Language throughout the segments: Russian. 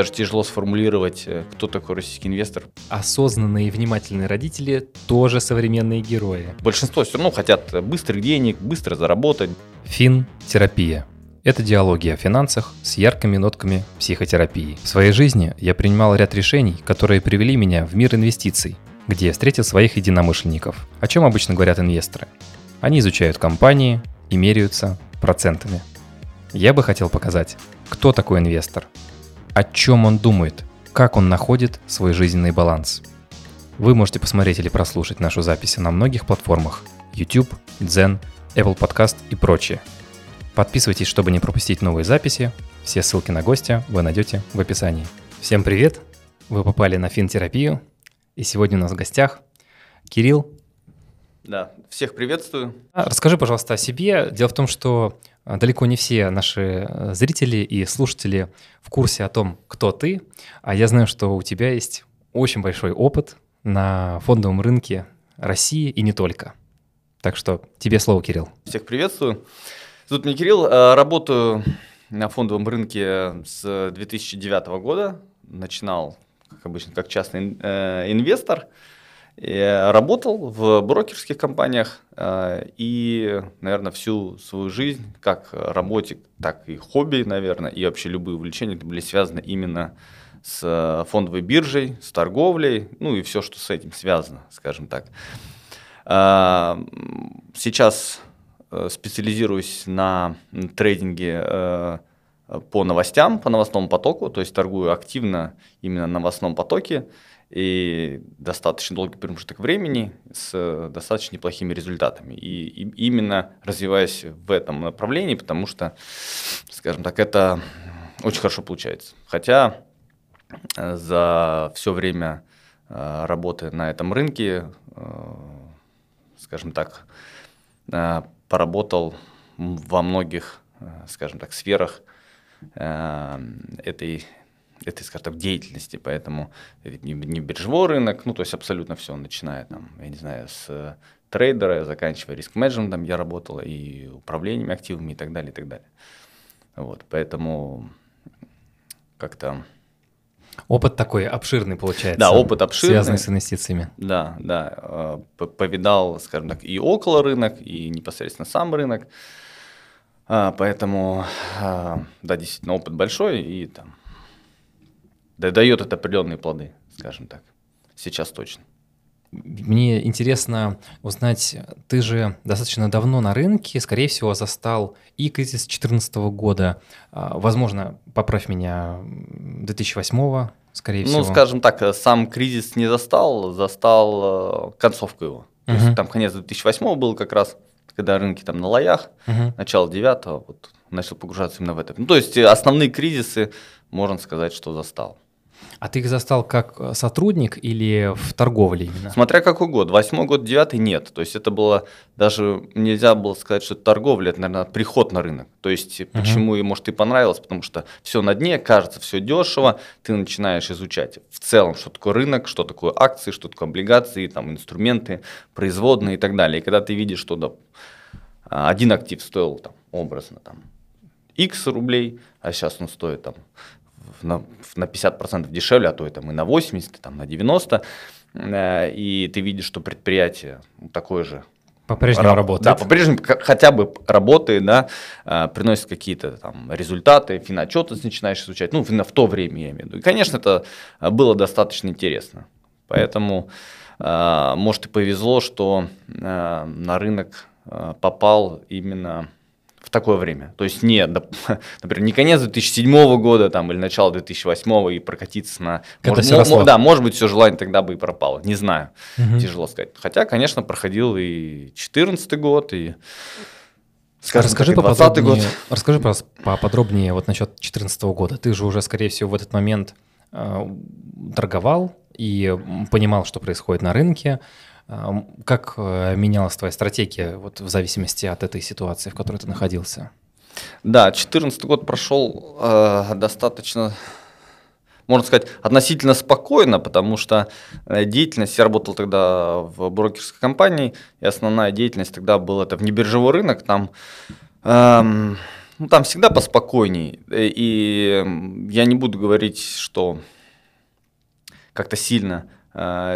Даже тяжело сформулировать, э, кто такой российский инвестор. Осознанные и внимательные родители тоже современные герои. Большинство все равно хотят быстрых денег, быстро заработать. Фин-терапия. Это диалоги о финансах с яркими нотками психотерапии. В своей жизни я принимал ряд решений, которые привели меня в мир инвестиций, где я встретил своих единомышленников. О чем обычно говорят инвесторы? Они изучают компании и меряются процентами. Я бы хотел показать, кто такой инвестор – о чем он думает, как он находит свой жизненный баланс. Вы можете посмотреть или прослушать нашу запись на многих платформах YouTube, Zen, Apple Podcast и прочее. Подписывайтесь, чтобы не пропустить новые записи. Все ссылки на гостя вы найдете в описании. Всем привет! Вы попали на финтерапию. И сегодня у нас в гостях Кирилл. Да, всех приветствую. А, расскажи, пожалуйста, о себе. Дело в том, что далеко не все наши э, зрители и слушатели в курсе о том, кто ты, а я знаю, что у тебя есть очень большой опыт на фондовом рынке России и не только. Так что тебе слово, Кирилл. Всех приветствую. Тут мне Кирилл. Э, работаю на фондовом рынке с 2009 года. Начинал, как обычно, как частный э, инвестор. Я работал в брокерских компаниях э, и, наверное, всю свою жизнь, как работе, так и хобби, наверное, и вообще любые увлечения были связаны именно с фондовой биржей, с торговлей, ну и все, что с этим связано, скажем так. Э, сейчас э, специализируюсь на трейдинге по новостям, по новостному потоку, то есть торгую активно именно на новостном потоке и достаточно долгий промежуток времени с э, достаточно неплохими результатами. И, и именно развиваясь в этом направлении, потому что, скажем так, это очень хорошо получается. Хотя э, за все время э, работы на этом рынке, скажем так, поработал во многих, скажем так, сферах этой этой, скажем так, деятельности, поэтому не, не биржевой рынок, ну, то есть абсолютно все, начиная там, я не знаю, с трейдера, заканчивая риск-менеджментом я работал, и управлением активами и так далее, и так далее. Вот, поэтому как-то... Опыт такой обширный получается. Да, опыт обширный. Связанный с инвестициями. Да, да. Э, повидал, скажем так, и около рынок, и непосредственно сам рынок. А, поэтому, а, да, действительно, опыт большой, и там да, дает это определенные плоды, скажем так. Сейчас точно. Мне интересно узнать, ты же достаточно давно на рынке, скорее всего, застал и кризис 2014 года, а, возможно, поправь меня, 2008 скорее ну, всего. Ну, скажем так, сам кризис не застал, застал э, концовку его. То uh-huh. есть там конец 2008 был как раз, когда рынки там на лоях, uh-huh. начало 9 вот начал погружаться именно в это. Ну, то есть основные кризисы, можно сказать, что застал. А ты их застал как э, сотрудник или в торговле именно? Смотря какой год. Восьмой год, девятый нет. То есть это было даже нельзя было сказать, что это торговля, это, наверное, приход на рынок. То есть uh-huh. почему и может и понравилось, потому что все на дне, кажется, все дешево, ты начинаешь изучать в целом, что такое рынок, что такое акции, что такое облигации, там инструменты, производные и так далее. И когда ты видишь, что да, один актив стоил там образно там X рублей, а сейчас он стоит там на, на 50% дешевле, а то и, там, и на 80, там, на 90, э, и ты видишь, что предприятие такое же по-прежнему работает. Да, по-прежнему хотя бы работает, да, э, приносит какие-то там результаты, финотчеты начинаешь изучать, ну, в то время я имею в виду. И, конечно, это было достаточно интересно. Поэтому, э, может, и повезло, что на рынок попал именно в такое время. То есть не, например, не конец 2007 года там, или начало 2008 и прокатиться на... Когда может, все да, может быть, все желание тогда бы и пропало. Не знаю, угу. тяжело сказать. Хотя, конечно, проходил и 2014 год, и... Скажем расскажи поподробнее, год. расскажи поподробнее вот насчет 2014 года. Ты же уже, скорее всего, в этот момент э, торговал и понимал, что происходит на рынке. Как э, менялась твоя стратегия вот в зависимости от этой ситуации, в которой ты находился? Да, 2014 год прошел э, достаточно, можно сказать, относительно спокойно, потому что э, деятельность, я работал тогда в брокерской компании, и основная деятельность тогда была это внебиржевой рынок, там эм, ну, там всегда поспокойней. И я не буду говорить, что как-то сильно, э,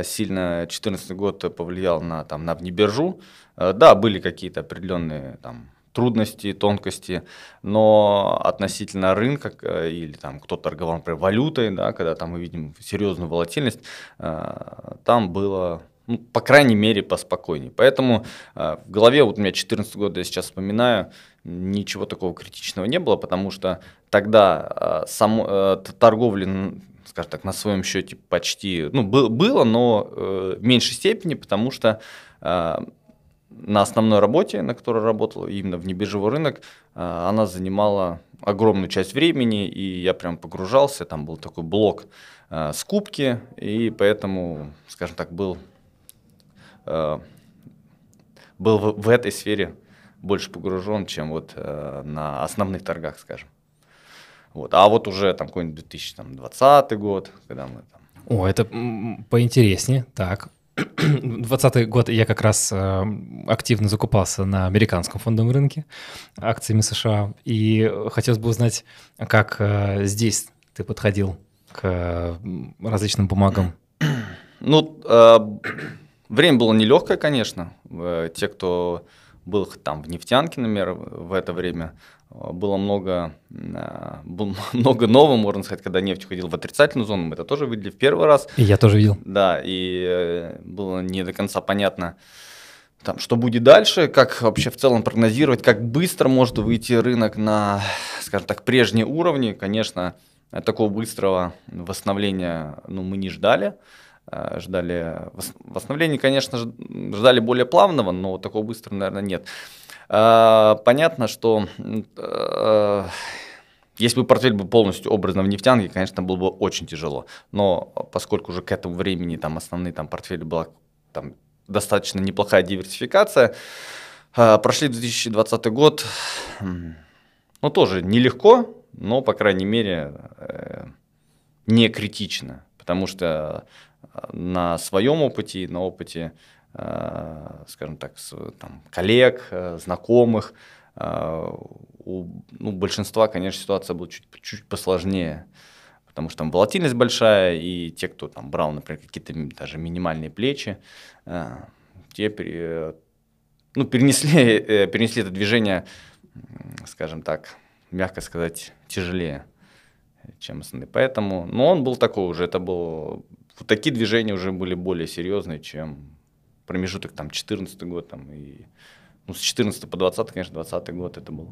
сильно 2014 год повлиял на, там, на внебиржу. Э, да, были какие-то определенные там, трудности, тонкости, но относительно рынка э, или там кто-то торговал, например, валютой, да, когда там мы видим серьезную волатильность, там было ну, по крайней мере, поспокойнее. Поэтому э, в голове, вот у меня 14 год, я сейчас вспоминаю, ничего такого критичного не было, потому что тогда э, само, э, торговля, скажем так, на своем счете почти, ну, был, было, но э, в меньшей степени, потому что э, на основной работе, на которой работал, именно в небиржевой рынок, э, она занимала огромную часть времени, и я прям погружался, там был такой блок скупки, и поэтому, скажем так, был был в, в этой сфере больше погружен, чем вот на основных торгах, скажем. Вот. А вот уже там какой-нибудь 2020 год, когда мы там... О, это поинтереснее. Так, 2020 год я как раз э, активно закупался на американском фондовом рынке акциями США. И хотелось бы узнать, как э, здесь ты подходил к э, различным бумагам. Ну, Время было нелегкое, конечно. Те, кто был там в нефтянке, например, в это время, было много, э, было много нового, можно сказать, когда нефть уходила в отрицательную зону. Мы это тоже видели в первый раз. И я тоже видел. Да, и э, было не до конца понятно, там, что будет дальше, как вообще в целом прогнозировать, как быстро может выйти рынок на, скажем так, прежние уровни. Конечно, такого быстрого восстановления ну, мы не ждали. Э, ждали восстановления, конечно, ждали более плавного, но такого быстрого, наверное, нет. Э, понятно, что э, если бы портфель был полностью образно в нефтянке, конечно, было бы очень тяжело. Но поскольку уже к этому времени там основные там портфели была там достаточно неплохая диверсификация, прошли 2020 год, ну тоже нелегко, но по крайней мере не критично, потому что на своем опыте, на опыте, э, скажем так, там, коллег, э, знакомых. Э, у ну, большинства, конечно, ситуация была чуть, чуть посложнее, потому что там волатильность большая, и те, кто там брал, например, какие-то даже минимальные плечи, те ну, перенесли, перенесли это движение, скажем так, мягко сказать, тяжелее, чем основные. Поэтому, но он был такой уже, это был вот такие движения уже были более серьезные, чем промежуток там 14 год там и ну, с 14 по 20, конечно, 20 год это был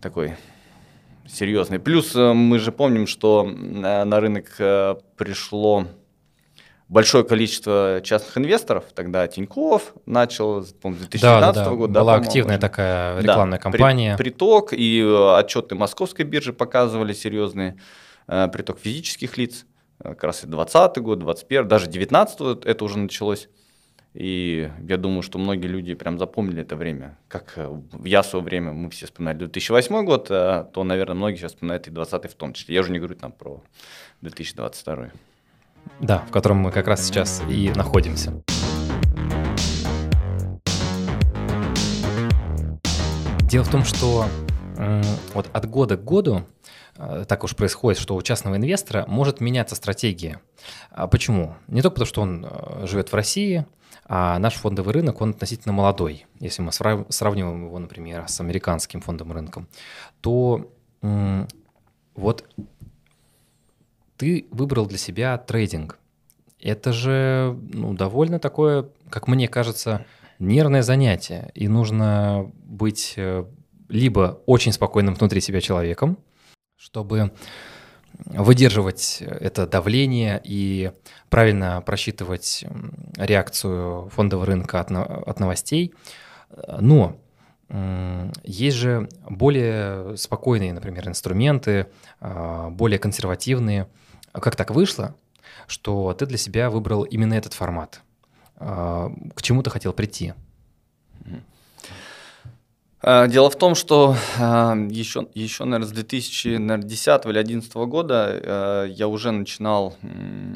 такой серьезный. Плюс э, мы же помним, что э, на рынок э, пришло большое количество частных инвесторов. Тогда Тиньков начал, по-моему, 2012 да, да, да. года. Была да, активная такая рекламная да, кампания. При, приток, и отчеты московской биржи показывали серьезный приток физических лиц как раз и 20 год, 21 даже 19 это уже началось. И я думаю, что многие люди прям запомнили это время. Как э, в я свое время мы все вспоминали 2008 год, а то, наверное, многие сейчас вспоминают и 20 в том числе. Я уже не говорю там про 2022. Да, в котором мы как раз сейчас и находимся. Дело в том, что вот от года к году Э, так уж происходит, что у частного инвестора может меняться стратегия. А почему? Не только потому, что он э, живет в России, а наш фондовый рынок, он относительно молодой. Если мы сравниваем его, например, с американским фондовым рынком, то вот ты выбрал для себя трейдинг. Это же ну, довольно такое, как мне кажется, нервное занятие. И нужно быть э, либо очень спокойным внутри себя человеком, чтобы выдерживать это давление и правильно просчитывать реакцию фондового рынка от, от новостей. Но есть же более спокойные, например, инструменты, а, более консервативные. Как так вышло, что ты для себя выбрал именно этот формат? А, к чему ты хотел прийти? Э, дело в том, что еще, еще наверное, с 2010 или 2011 года э, я уже начинал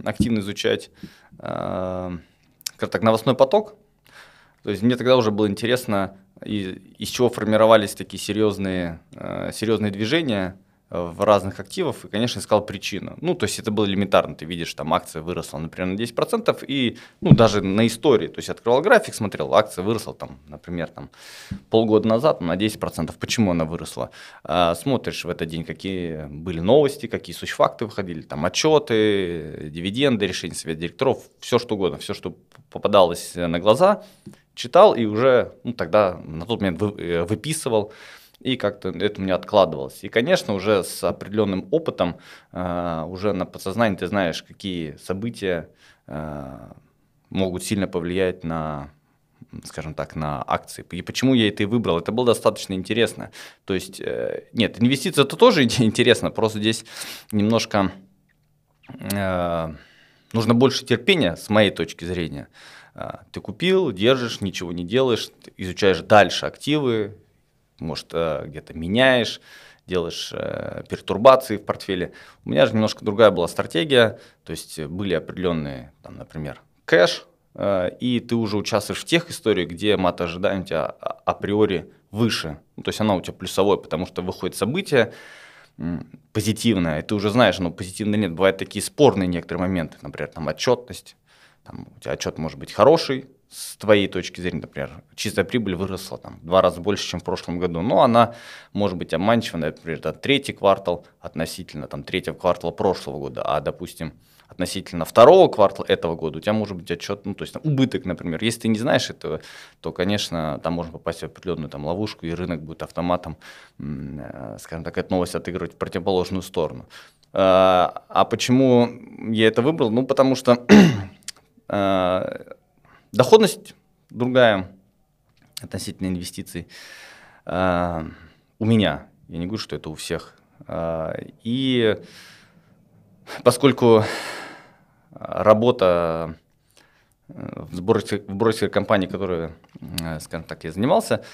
активно изучать э, как так, новостной поток. То есть мне тогда уже было интересно, из чего формировались такие серьезные, э, серьезные движения, в разных активов и, конечно, искал причину. Ну, то есть это было элементарно, ты видишь, там акция выросла, например, на 10%, и, ну, даже на истории, то есть открывал график, смотрел, акция выросла, там, например, там, полгода назад на 10%, почему она выросла? А, смотришь в этот день, какие были новости, какие сущфакты выходили, там, отчеты, дивиденды, решения совета директоров, все что угодно, все, что попадалось на глаза, читал и уже, ну, тогда на тот момент э, выписывал, и как-то это у меня откладывалось. И, конечно, уже с определенным опытом, э, уже на подсознании ты знаешь, какие события э, могут сильно повлиять на скажем так, на акции. И почему я это и выбрал? Это было достаточно интересно. То есть, э, нет, инвестиции это тоже интересно, просто здесь немножко нужно больше терпения, с моей точки зрения. Ты купил, держишь, ничего не делаешь, изучаешь дальше активы, может, э, где-то меняешь, делаешь э, пертурбации в портфеле. У меня же немножко другая была стратегия, то есть были определенные, там, например, кэш, э, и ты уже участвуешь в тех историях, где мат ожидания у тебя априори выше. Ну, то есть она у тебя плюсовой, потому что выходит событие позитивное, и ты уже знаешь, но позитивно нет. Бывают такие спорные некоторые моменты, например, там отчетность. Там, у тебя отчет может быть хороший, с твоей точки зрения, например, чистая прибыль выросла там, в два раза больше, чем в прошлом году, но она может быть обманчива, например, это третий квартал относительно там, третьего квартала прошлого года, а, допустим, относительно второго квартала этого года у тебя может быть отчет, ну, то есть там, убыток, например. Если ты не знаешь этого, то, конечно, там можно попасть в определенную там, ловушку, и рынок будет автоматом, э, скажем так, эту новость отыгрывать в противоположную сторону. Э, а почему я это выбрал? Ну, потому что э, Доходность другая относительно инвестиций. Uh, у меня, я не говорю, что это у всех. Uh, и поскольку работа э, в брокерской, в брокерской компании, которой, э, скажем так, я занимался,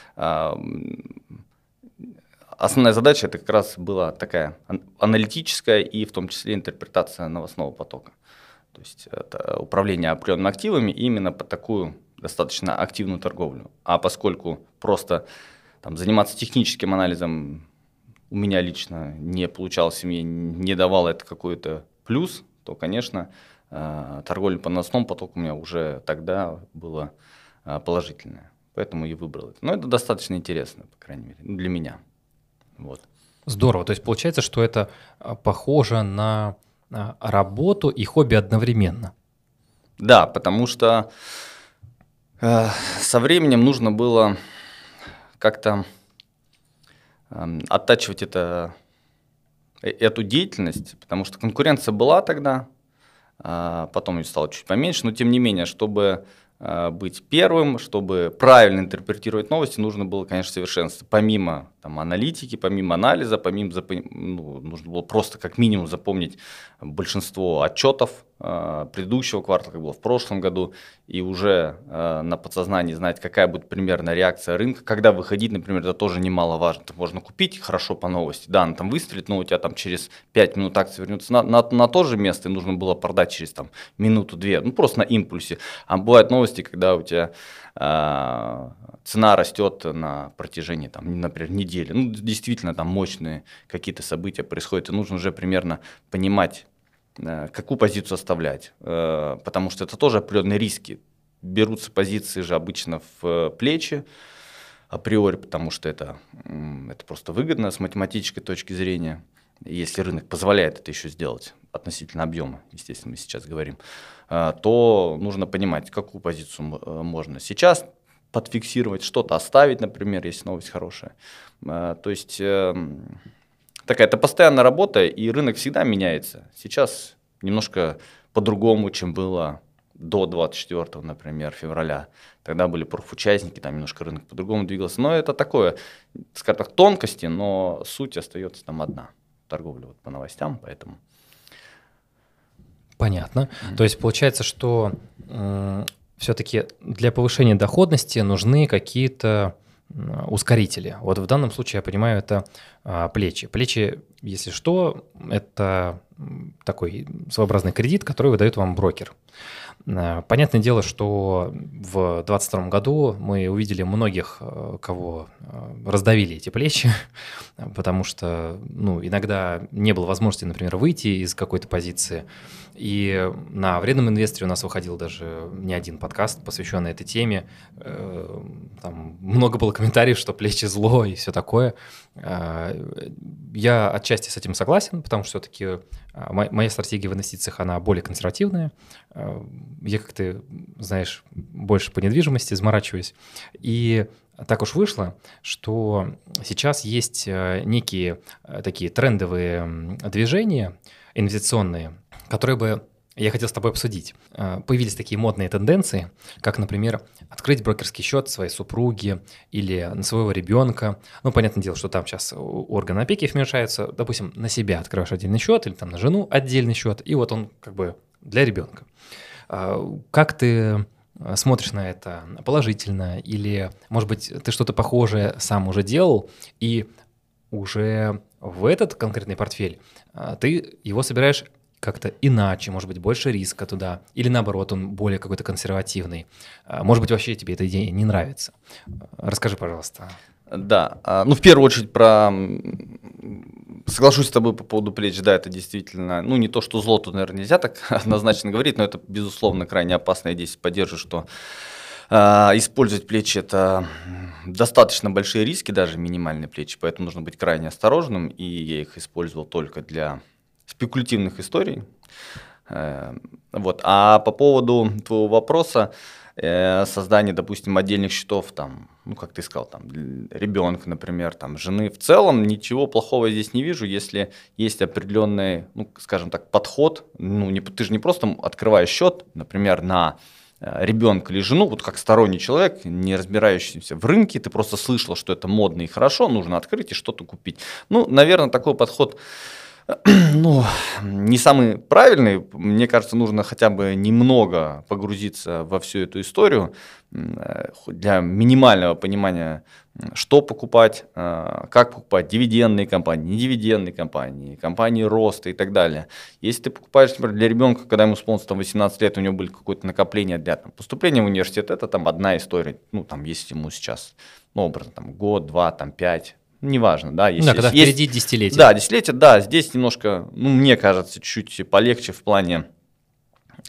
основная задача это как раз была такая аналитическая и в том числе интерпретация новостного потока. То есть это управление определенными активами именно под такую достаточно активную торговлю. А поскольку просто там, заниматься техническим анализом у меня лично не получалось, мне не давало это какой-то плюс, то, конечно, э, торговля по новостному потоку у меня уже тогда была э, положительная. Поэтому и выбрал это. Но это достаточно интересно, по крайней мере, для меня. Вот. Здорово. То есть получается, что это э, похоже на работу и хобби одновременно. Да, потому что э, со временем нужно было как-то э, оттачивать это, э, эту деятельность, потому что конкуренция была тогда, э, потом ее стало чуть поменьше, но тем не менее, чтобы э, быть первым, чтобы правильно интерпретировать новости, нужно было, конечно, совершенствоваться. Помимо там, аналитики, помимо анализа, помимо ну, нужно было просто как минимум запомнить большинство отчетов э, предыдущего квартала, как было в прошлом году, и уже э, на подсознании знать, какая будет примерная реакция рынка. Когда выходить, например, это тоже немаловажно. Это можно купить хорошо по новости, да, она там выстрелит, но у тебя там через 5 минут акция вернется на, на, на то же место, и нужно было продать через там минуту-две, ну просто на импульсе. А бывают новости, когда у тебя цена растет на протяжении, там, например, недели. Ну, действительно, там мощные какие-то события происходят, и нужно уже примерно понимать, э, какую позицию оставлять, э, потому что это тоже определенные риски. Берутся позиции же обычно в плечи, априори, потому что это, это просто выгодно с математической точки зрения, если рынок позволяет это еще сделать относительно объема, естественно, мы сейчас говорим, э, то нужно понимать, какую позицию можно. Сейчас подфиксировать, что-то оставить, например, если новость хорошая. А, то есть такая это постоянная работа, и рынок всегда меняется. Сейчас немножко по-другому, чем было до 24, например, февраля. Тогда были профучастники, там немножко рынок по-другому двигался. Но это такое, скажем так, тонкости, но суть остается там одна. Торговля вот по новостям, поэтому... Понятно. Mm-hmm. То есть получается, что все-таки для повышения доходности нужны какие-то ускорители. Вот в данном случае я понимаю, это а, плечи. Плечи, если что, это такой своеобразный кредит, который выдает вам брокер. Э, понятное дело, что в 2022 году мы увидели многих, э, кого э, раздавили эти плечи, потому что ну, иногда не было возможности, например, выйти из какой-то позиции. И на вредном инвесторе у нас выходил даже не один подкаст, посвященный этой теме. Там много было комментариев, что плечи зло и все такое. Я отчасти с этим согласен, потому что все-таки моя стратегия в инвестициях, она более консервативная я как то знаешь, больше по недвижимости изморачиваюсь. И так уж вышло, что сейчас есть э, некие э, такие трендовые движения инвестиционные, которые бы я хотел с тобой обсудить. Э, появились такие модные тенденции, как, например, открыть брокерский счет своей супруги или на своего ребенка. Ну, понятное дело, что там сейчас органы опеки вмешаются. Допустим, на себя открываешь отдельный счет или там на жену отдельный счет, и вот он как бы для ребенка. А, как ты а, смотришь на это положительно или, может быть, ты что-то похожее сам уже делал и уже в этот конкретный портфель ты его собираешь как-то иначе, может быть, больше риска туда, или наоборот, он более какой-то консервативный. Может быть, вообще тебе эта идея не нравится. Расскажи, пожалуйста. Да, ну в первую очередь про Соглашусь с тобой по поводу плеч, да, это действительно, ну не то, что зло тут, наверное, нельзя так однозначно говорить, но это, безусловно, крайне опасно, я здесь поддерживаю, что использовать плечи это достаточно большие риски, даже минимальные плечи, поэтому нужно быть крайне осторожным, и я их использовал только для спекулятивных историй. Э, вот. А по поводу твоего вопроса, э, создание, допустим, отдельных счетов там ну, как ты сказал, там, ребенка, например, там, жены. В целом ничего плохого здесь не вижу, если есть определенный, ну, скажем так, подход. Ну, не, ты же не просто открываешь счет, например, на э, ребенка или жену, вот как сторонний человек, не разбирающийся в рынке, ты просто слышал, что это модно и хорошо, нужно открыть и что-то купить. Ну, наверное, такой подход ну, не самый правильный. Мне кажется, нужно хотя бы немного погрузиться во всю эту историю э, для минимального понимания, что покупать, э, как покупать, дивидендные компании, не дивидендные компании, компании роста и так далее. Если ты покупаешь, например, для ребенка, когда ему исполнилось там, 18 лет, у него были какое-то накопление для там, поступления в университет, это там одна история. Ну, там, если ему сейчас, ну, образно, там, год, два, там, пять, неважно, да. Если, да, когда есть, впереди десятилетие. Да, десятилетие, да, здесь немножко, ну, мне кажется, чуть-чуть полегче в плане,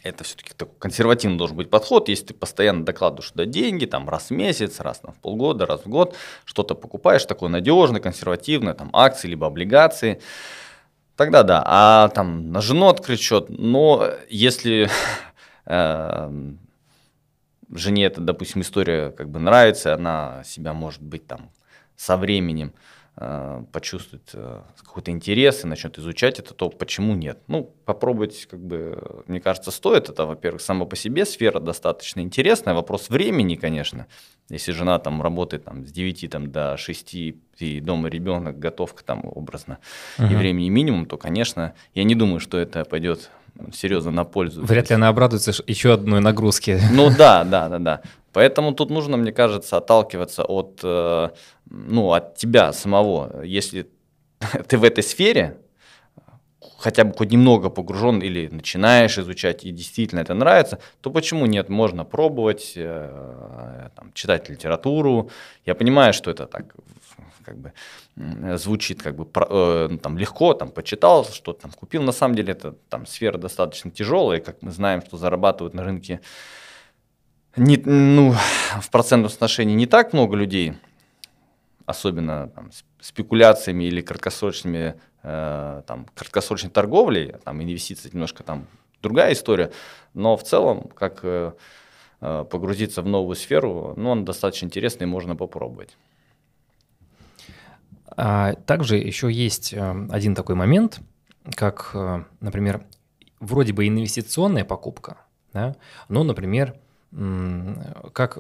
это все-таки такой консервативный должен быть подход, если ты постоянно докладываешь туда деньги, там, раз в месяц, раз там, в полгода, раз в год, что-то покупаешь такое надежное, консервативное, там, акции, либо облигации, тогда да. А там на жену открыть счет, но если эм, жене это, допустим, история как бы нравится, она себя, может быть, там со временем э, почувствует э, какой-то интерес и начнет изучать это, то почему нет? Ну, попробовать, как бы, мне кажется, стоит. Это, во-первых, само по себе сфера достаточно интересная. Вопрос времени, конечно. Если жена там работает там, с 9 там, до 6, и дома ребенок, готовка там образно, угу. и времени минимум, то, конечно, я не думаю, что это пойдет серьезно на пользу. Вряд ли она обрадуется еще одной нагрузке. Ну да, да, да, да. Поэтому тут нужно, мне кажется, отталкиваться от, э, ну, от тебя самого. Если ты в этой сфере, хотя бы хоть немного погружен или начинаешь изучать и действительно это нравится, то почему нет? Можно пробовать, э, там, читать литературу. Я понимаю, что это так как бы звучит как бы э, ну, там легко, там почитал, что там купил. На самом деле это там сфера достаточно тяжелая, как мы знаем, что зарабатывают на рынке не, ну, в процентном соотношении не так много людей, особенно там, спекуляциями или краткосрочными, э, там, краткосрочной торговлей, там, инвестиции немножко там другая история, но в целом, как э, э погрузиться в новую сферу, ну, он достаточно интересный, можно попробовать. А также еще есть э, один такой момент, как, э, например, вроде бы инвестиционная покупка, да, но, например, как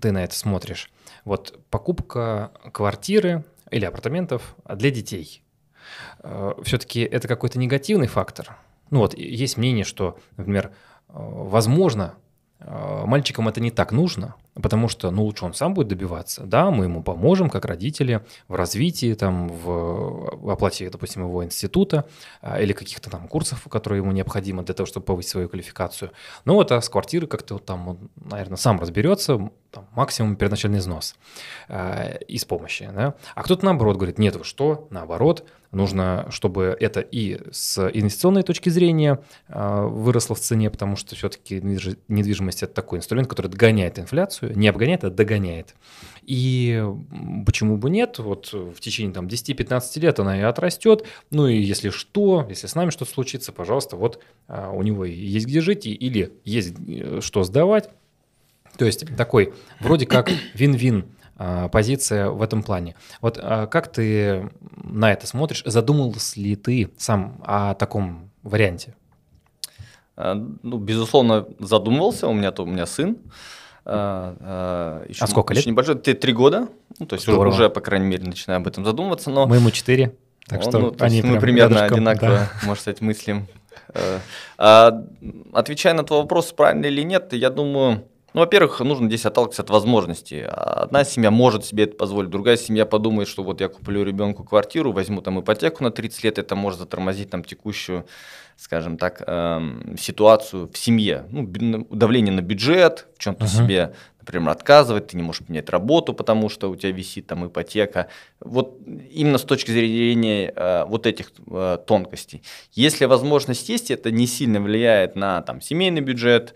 ты на это смотришь? Вот покупка квартиры или апартаментов для детей. Э, Все-таки это какой-то негативный фактор. Ну вот есть мнение, что, например, возможно, мальчикам это не так нужно, потому что, ну, лучше он сам будет добиваться. Да, мы ему поможем, как родители, в развитии, там, в, оплате, допустим, его института э, или каких-то там курсов, которые ему необходимы для того, чтобы повысить свою квалификацию. Ну, вот, а с квартиры как-то вот там, он, наверное, сам разберется, там, максимум первоначальный взнос э, из помощи, да. А кто-то наоборот говорит, нет, вы что, наоборот, нужно, чтобы это и с инвестиционной точки зрения э, выросло в цене, потому что все-таки недвижимость это такой инструмент, который догоняет инфляцию, не обгоняет, а догоняет. И почему бы нет, вот в течение там 10-15 лет она и отрастет, ну и если что, если с нами что-то случится, пожалуйста, вот э, у него есть где жить или есть э, что сдавать, то есть такой вроде как вин-вин. а, позиция в этом плане. Вот а, как ты на это смотришь? Задумался ли ты сам о таком варианте? А, ну, безусловно, задумывался. У меня то у меня сын. Еще, а сколько лет? Небольшой, ты три года. Ну, то есть Здорово. уже, по крайней мере, начинаю об этом задумываться. Но... Мы ему четыре. Так что ну, они мы примерно рядышком, одинаково, да. можно сказать, мыслим. Э, а, отвечая на твой вопрос, правильно или нет, я думаю, ну, во-первых, нужно здесь отталкиваться от возможностей. Одна семья может себе это позволить, другая семья подумает, что вот я куплю ребенку квартиру, возьму там ипотеку на 30 лет, это может затормозить там текущую, скажем так, эм, ситуацию в семье. Ну, давление на бюджет, в чем-то uh-huh. себе, например, отказывать, ты не можешь менять работу, потому что у тебя висит там ипотека. Вот именно с точки зрения э, вот этих э, тонкостей. Если возможность есть, это не сильно влияет на там семейный бюджет,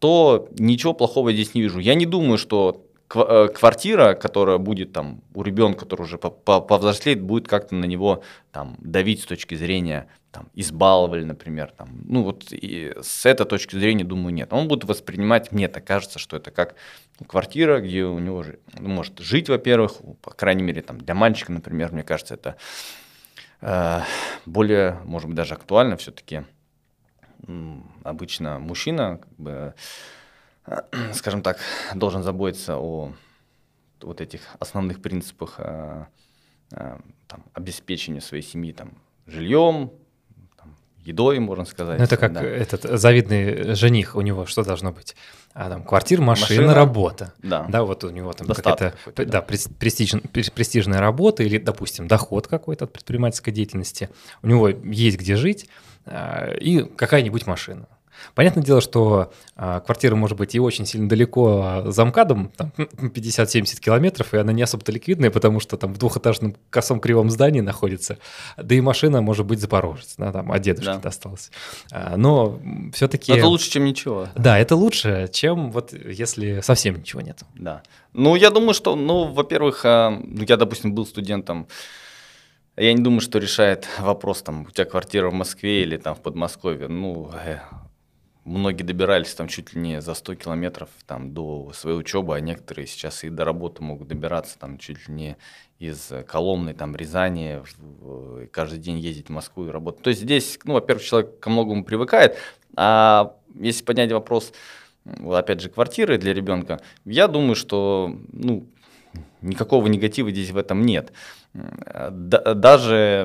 то ничего плохого здесь не вижу. Я не думаю, что э, квартира, которая будет там у ребенка, который уже повзрослеет, будет как-то на него там давить с точки зрения там избаловали, например, там, ну вот и с этой точки зрения, думаю, нет. Он будет воспринимать, мне так кажется, что это как квартира, где у него ну, может жить, во-первых, по крайней мере, там для мальчика, например, мне кажется, это э, более, может быть, даже актуально все-таки обычно мужчина, как бы, скажем так, должен заботиться о вот этих основных принципах а, а, там, обеспечения своей семьи там, жильем, там, едой, можно сказать. Ну, это как да. этот завидный жених у него, что должно быть? А, там, квартира, машина, машина, работа. Да. да, вот у него там какая-то да, да, престиж, престижная работа или, допустим, доход какой-то от предпринимательской деятельности. У него есть где жить, и какая-нибудь машина. Понятное дело, что а, квартира может быть и очень сильно далеко а, за МКАДом, там 50-70 километров, и она не особо-то ликвидная, потому что там в двухэтажном косом кривом здании находится. Да и машина может быть запорожец, да, там от дедушки да. досталась. А, но все-таки... Это лучше, чем ничего. Да, это лучше, чем вот если совсем ничего нет. Да. Ну, я думаю, что, ну, во-первых, ну, я, допустим, был студентом я не думаю, что решает вопрос, там, у тебя квартира в Москве или там в Подмосковье. Ну, э, многие добирались там чуть ли не за 100 километров там, до своей учебы, а некоторые сейчас и до работы могут добираться там чуть ли не из Коломны, там, Рязани, в, каждый день ездить в Москву и работать. То есть здесь, ну, во-первых, человек ко многому привыкает, а если поднять вопрос, опять же, квартиры для ребенка, я думаю, что, ну, никакого негатива здесь в этом нет даже,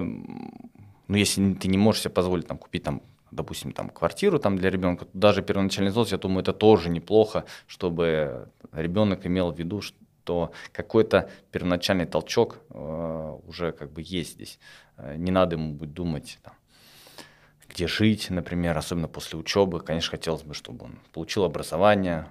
ну, если ты не можешь себе позволить там, купить там, допустим, там, квартиру там, для ребенка, даже первоначальный взнос, я думаю, это тоже неплохо, чтобы ребенок имел в виду, что какой-то первоначальный толчок э, уже как бы есть здесь. Э, не надо ему будет думать, там, где жить, например, особенно после учебы. Конечно, хотелось бы, чтобы он получил образование,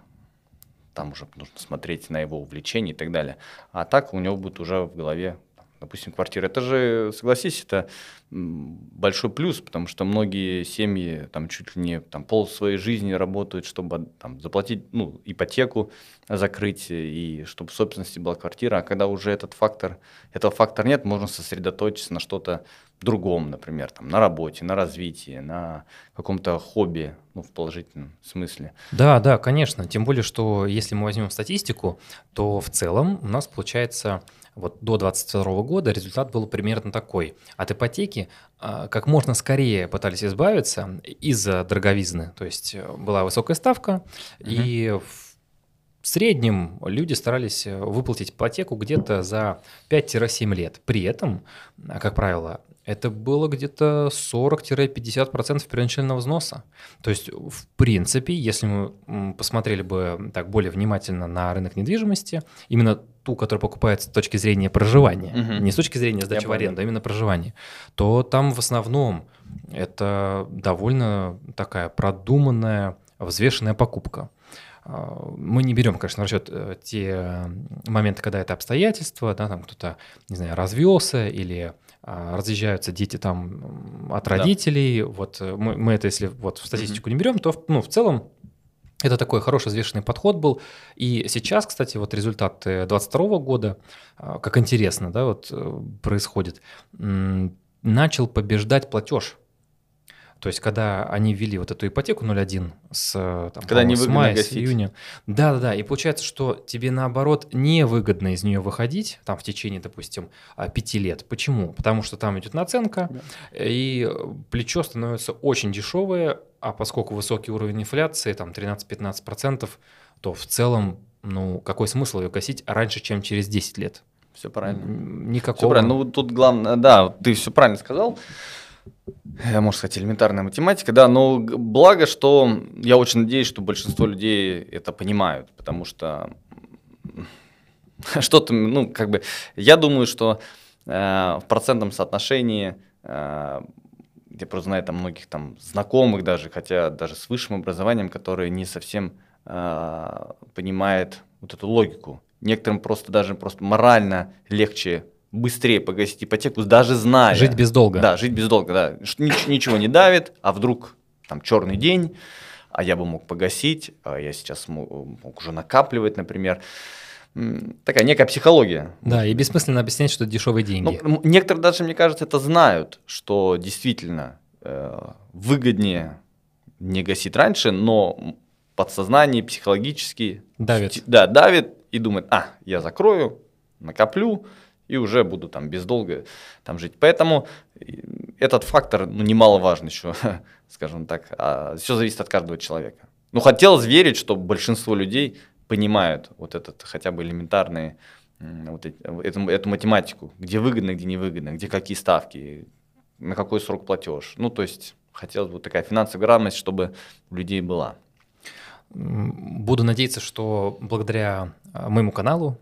там уже нужно смотреть на его увлечения и так далее. А так у него будет уже в голове допустим, квартира. Это же, согласись, это большой плюс, потому что многие семьи там чуть ли не там, пол своей жизни работают, чтобы там, заплатить ну, ипотеку, закрыть, и чтобы в собственности была квартира. А когда уже этот фактор, этого фактора нет, можно сосредоточиться на что-то другом, например, там, на работе, на развитии, на каком-то хобби, ну, в положительном смысле. Да, да, конечно. Тем более, что если мы возьмем статистику, то в целом у нас получается вот до 2022 года результат был примерно такой. От ипотеки а, как можно скорее пытались избавиться из-за дороговизны. То есть э, была высокая ставка, угу. и в среднем люди старались э, выплатить ипотеку где-то за 5-7 лет. При этом, а, как правило, это было где-то 40-50% первоначального взноса. То есть, в принципе, если мы посмотрели бы так более внимательно на рынок недвижимости, именно ту, которая покупается с точки зрения проживания, угу. не с точки зрения сдачи Я в аренду, а именно проживания, то там в основном это довольно такая продуманная, взвешенная покупка. А, мы не берем, конечно, в расчет э, те моменты, когда это обстоятельства, да, там кто-то, не знаю, развелся или разъезжаются дети там от родителей. Да. Вот э, мы, мы это, если вот в статистику mm-hmm. не берем, то ну, в целом это такой хороший взвешенный подход был. И сейчас, кстати, вот результаты 2022 года, а, как интересно, да, вот э, происходит, начал побеждать платеж то есть, когда они ввели вот эту ипотеку 0.1 с, там, когда не с мая, гасить. с июня. Да-да-да, и получается, что тебе наоборот невыгодно из нее выходить, там в течение, допустим, а, пяти лет. Почему? Потому что там идет наценка, да. и плечо становится очень дешевое, а поскольку высокий уровень инфляции, там 13-15%, то в целом, ну, какой смысл ее гасить раньше, чем через 10 лет? Все правильно. Никакого. Все правильно. Ну, тут главное, да, ты все правильно сказал. Можно сказать, элементарная математика, да, но благо, что я очень надеюсь, что большинство людей это понимают, потому что что-то, ну, как бы, я думаю, что э, в процентном соотношении, э, я просто знаю там многих там знакомых даже, хотя даже с высшим образованием, которые не совсем э, понимают вот эту логику. Некоторым просто даже просто морально легче быстрее погасить ипотеку, даже зная. Жить без долга. Да, жить без долга, да. Ничего не давит, а вдруг там черный день, а я бы мог погасить, а я сейчас мог, мог уже накапливать, например. Такая некая психология. Да, и бессмысленно объяснять, что это дешевые деньги. Ну, некоторые даже, мне кажется, это знают, что действительно э, выгоднее не гасить раньше, но подсознание психологически давит. Да, давит и думает, а, я закрою, накоплю, и уже буду там без долга там жить. Поэтому этот фактор ну, немаловажный еще, скажем так. А все зависит от каждого человека. Ну, хотелось верить, что большинство людей понимают вот этот хотя бы элементарный вот эти, эту, эту математику, где выгодно, где невыгодно, где какие ставки, на какой срок платеж. Ну, то есть хотелось бы такая финансовая грамотность, чтобы у людей была. Буду надеяться, что благодаря а, моему каналу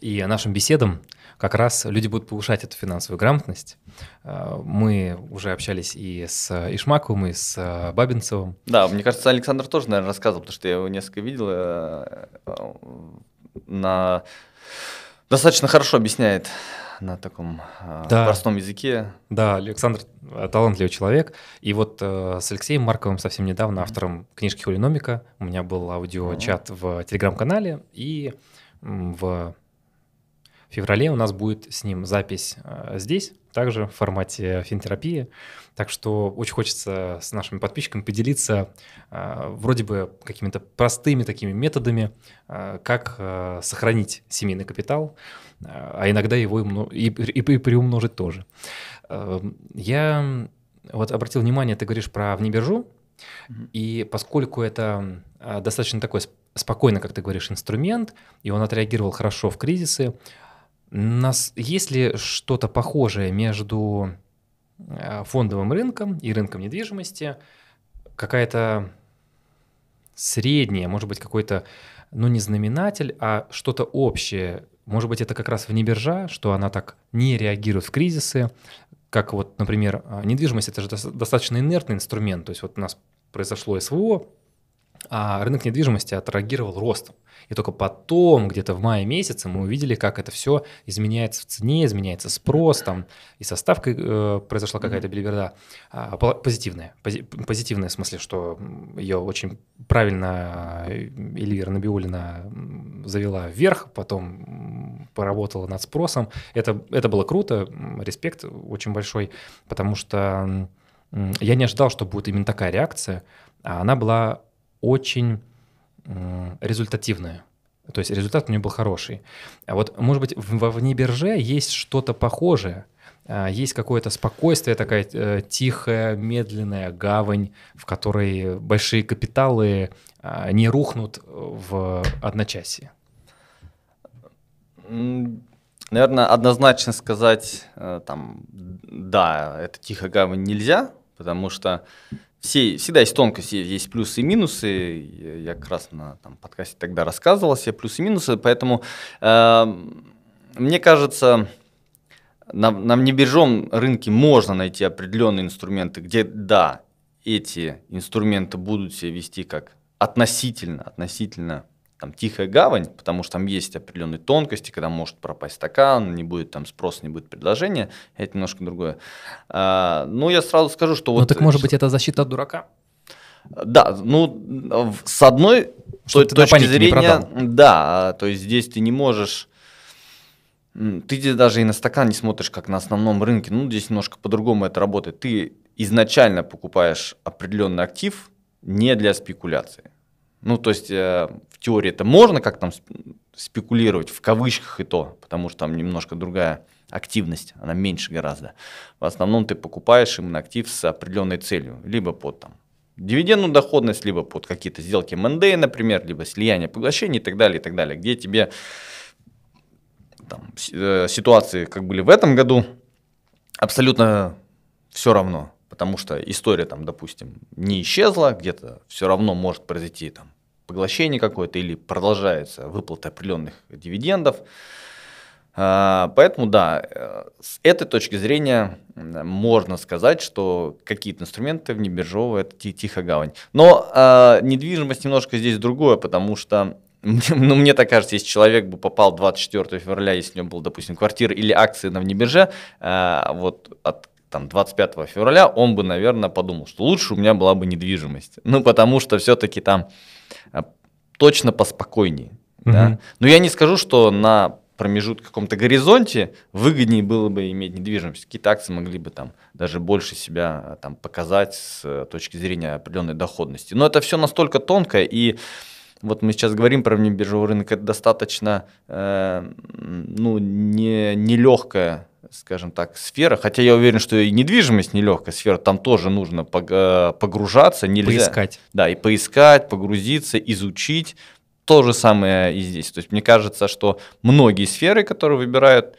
и нашим беседам как раз люди будут повышать эту финансовую грамотность. Э, мы уже общались и с Ишмаковым, и с э, Бабинцевым. Да, мне кажется, Александр тоже, наверное, рассказывал, потому что я его несколько видел. Э, на... Достаточно хорошо объясняет на таком да. простом языке. Да, Александр талантливый человек. И вот э, с Алексеем Марковым совсем недавно, автором книжки «Хулиномика», у меня был аудиочат в телеграм-канале, и в феврале у нас будет с ним запись э, здесь, также в формате финтерапии. Так что очень хочется с нашими подписчиками поделиться э, вроде бы какими-то простыми такими методами, э, как сохранить семейный капитал, а иногда его и, и, и приумножить тоже. Я вот обратил внимание, ты говоришь про внебиржу, mm-hmm. и поскольку это достаточно такой спокойно, как ты говоришь, инструмент, и он отреагировал хорошо в кризисы, нас, есть ли что-то похожее между э, фондовым рынком и рынком недвижимости? Какая-то средняя, может быть, какой-то, ну не знаменатель, а что-то общее. Может быть, это как раз вне биржа, что она так не реагирует в кризисы, как вот, например, а, недвижимость — это же достаточно инертный инструмент. То есть вот у нас произошло СВО, а рынок недвижимости отреагировал ростом. И только потом, где-то в мае месяце, мы увидели, как это все изменяется в цене, изменяется спрос, там и со ставкой э, произошла какая-то белиберда а, позитивная. Пози, позитивная в смысле, что ее очень правильно э, Эльвира Набиулина завела вверх, потом поработала над спросом. Это, это было круто, респект очень большой, потому что я не ожидал, что будет именно такая реакция, а она была очень результативная. То есть результат у нее был хороший. А вот, может быть, во внебирже есть что-то похожее, а, есть какое-то спокойствие, такая э, тихая, медленная гавань, в которой большие капиталы а, не рухнут в одночасье. Наверное, однозначно сказать, э, там, да, это тихо гавань нельзя, потому что все, всегда есть тонкости, есть плюсы и минусы. Я как раз на там, подкасте тогда рассказывал все плюсы и минусы, поэтому э, мне кажется, на, на небиржевом рынке можно найти определенные инструменты, где, да, эти инструменты будут себя вести как относительно, относительно там тихая гавань, потому что там есть определенные тонкости, когда может пропасть стакан, не будет там спроса, не будет предложения, это немножко другое. А, ну, я сразу скажу, что ну, вот... Ну, так может быть это защита от дурака? Да, ну, с одной что то, точки зрения, да, то есть здесь ты не можешь... Ты здесь даже и на стакан не смотришь, как на основном рынке. Ну, здесь немножко по-другому это работает. Ты изначально покупаешь определенный актив не для спекуляции. Ну, то есть э, в теории это можно как там спекулировать, в кавычках и то, потому что там немножко другая активность, она меньше гораздо. В основном ты покупаешь именно актив с определенной целью, либо под там дивидендную доходность, либо под какие-то сделки МНД, например, либо слияние поглощений и так далее, и так далее, где тебе там, э, ситуации, как были в этом году, абсолютно все равно потому что история там, допустим, не исчезла, где-то все равно может произойти там поглощение какое-то или продолжается выплата определенных дивидендов. А, поэтому да, э, с этой точки зрения можно сказать, что какие-то инструменты в небиржевые это тихая гавань. Но э, недвижимость немножко здесь другое, потому что ну, мне так кажется, если человек бы попал 24 февраля, если у него был, допустим, квартира или акции на внебирже, э, вот от там, 25 февраля, он бы, наверное, подумал, что лучше у меня была бы недвижимость. Ну, потому что все-таки там точно поспокойнее. Угу. Да? Но я не скажу, что на промежутке каком-то горизонте выгоднее было бы иметь недвижимость. Какие-то акции могли бы там даже больше себя а, там показать с э, точки зрения определенной доходности. Но это все настолько тонко и вот мы сейчас говорим про внебиржевой рынок, это достаточно э, ну, не, нелегкая скажем так, сфера, хотя я уверен, что и недвижимость нелегкая сфера, там тоже нужно погружаться, нельзя. Поискать. Да, и поискать, погрузиться, изучить. То же самое и здесь. То есть мне кажется, что многие сферы, которые выбирают,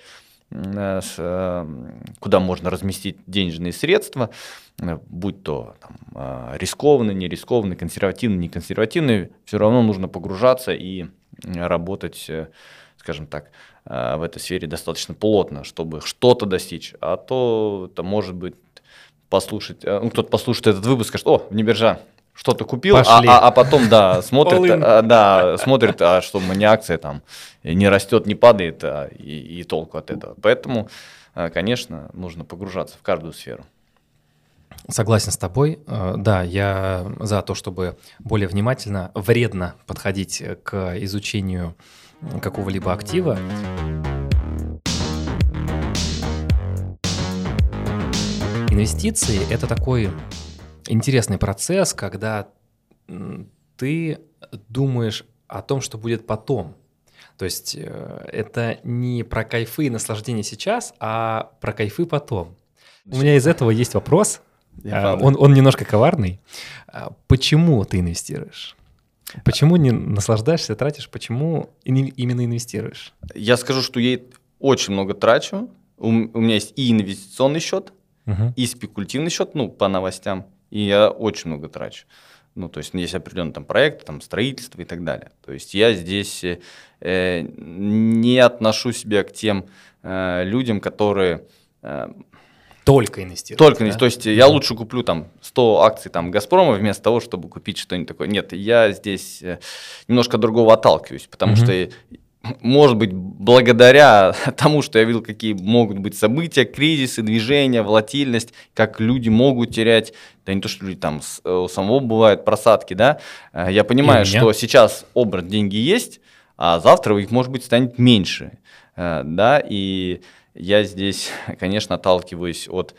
э, э, куда можно разместить денежные средства, э, будь то там, рискованные, не рискованные, консервативные, не консервативные, все равно нужно погружаться и работать, скажем так, Э, в этой сфере достаточно плотно, чтобы что-то достичь. А то это может быть послушать, э, ну, кто-то послушает этот выпуск, скажет, о, не биржа, что-то купил, а, а, а потом, да, смотрит, а, да, смотрит, а что у меня акция там не растет, не падает, а, и, и толку от этого. Поэтому, э, конечно, нужно погружаться в каждую сферу. Согласен с тобой. Да, я за то, чтобы более внимательно, вредно подходить к изучению какого-либо актива. Инвестиции — это такой интересный процесс, когда ты думаешь о том, что будет потом. То есть э, это не про кайфы и наслаждение сейчас, а про кайфы потом. У меня из этого есть вопрос. А, он, он немножко коварный. А, почему ты инвестируешь? Почему не наслаждаешься, тратишь? Почему именно инвестируешь? Я скажу, что я очень много трачу. У, меня есть и инвестиционный счет, угу. и спекулятивный счет, ну, по новостям, и я очень много трачу. Ну, то есть есть определенные там проекты, там строительство и так далее. То есть я здесь э, не отношу себя к тем э, людям, которые э, только инвестировать. Только да? То есть я лучше куплю там 100 акций там Газпрома вместо того, чтобы купить что-нибудь такое. Нет, я здесь э, немножко другого отталкиваюсь, потому угу. что может быть, благодаря тому, что я видел, какие могут быть события, кризисы, движения, волатильность, как люди могут терять, да не то, что люди там, э, у самого бывают просадки, да, э, я понимаю, что сейчас обрат деньги есть, а завтра их, может быть, станет меньше, да, и я здесь, конечно, отталкиваюсь от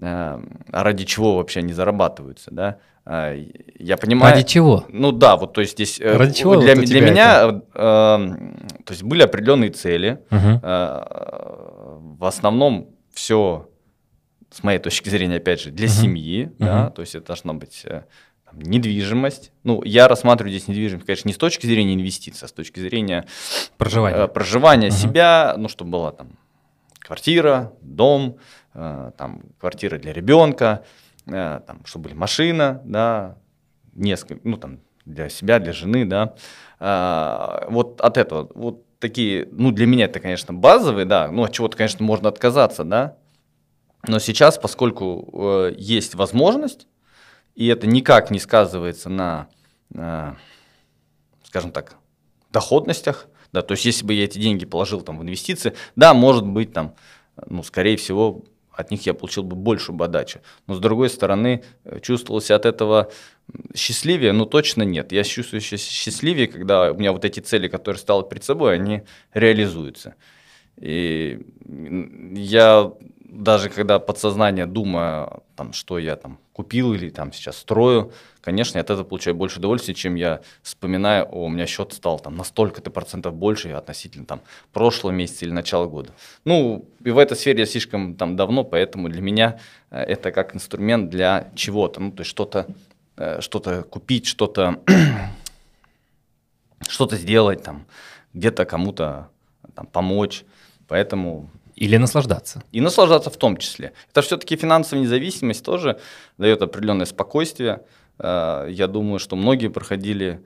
э, ради чего вообще они зарабатываются, да. А, я понимаю. Ради чего? Ну да, вот то есть здесь э, ради чего для, вот для меня это? э, то есть были определенные цели. Угу. Э, в основном все, с моей точки зрения, опять же, для угу. семьи, угу. да, то есть это должно быть там, недвижимость. Ну, я рассматриваю здесь недвижимость, конечно, не с точки зрения инвестиций, а с точки зрения проживания, э, проживания угу. себя, ну, чтобы была там квартира, дом, э, там квартира для ребенка, э, там, чтобы были машина, да, несколько, ну, там, для себя, для жены, да. Э, вот от этого, вот такие, ну, для меня это, конечно, базовые, да, ну, от чего-то, конечно, можно отказаться, да, но сейчас, поскольку э, есть возможность, и это никак не сказывается на, скажем так, доходностях. Да, то есть, если бы я эти деньги положил там, в инвестиции, да, может быть, там, ну, скорее всего, от них я получил бы большую бы отдачу. Но с другой стороны, э, чувствовался от этого счастливее? Ну, точно нет. Я чувствую счастливее, когда у меня вот эти цели, которые стал перед собой, они реализуются. И я даже когда подсознание думая, там, что я там купил или там сейчас строю, конечно, я от этого получаю больше удовольствия, чем я вспоминаю, о, у меня счет стал там на столько-то процентов больше относительно там прошлого месяца или начала года. Ну, и в этой сфере я слишком там давно, поэтому для меня э, это как инструмент для чего-то, ну, то есть что-то э, что-то купить, что-то что-то сделать, там, где-то кому-то там, помочь. Поэтому или наслаждаться. И наслаждаться в том числе. Это все-таки финансовая независимость тоже дает определенное спокойствие. Э, я думаю, что многие проходили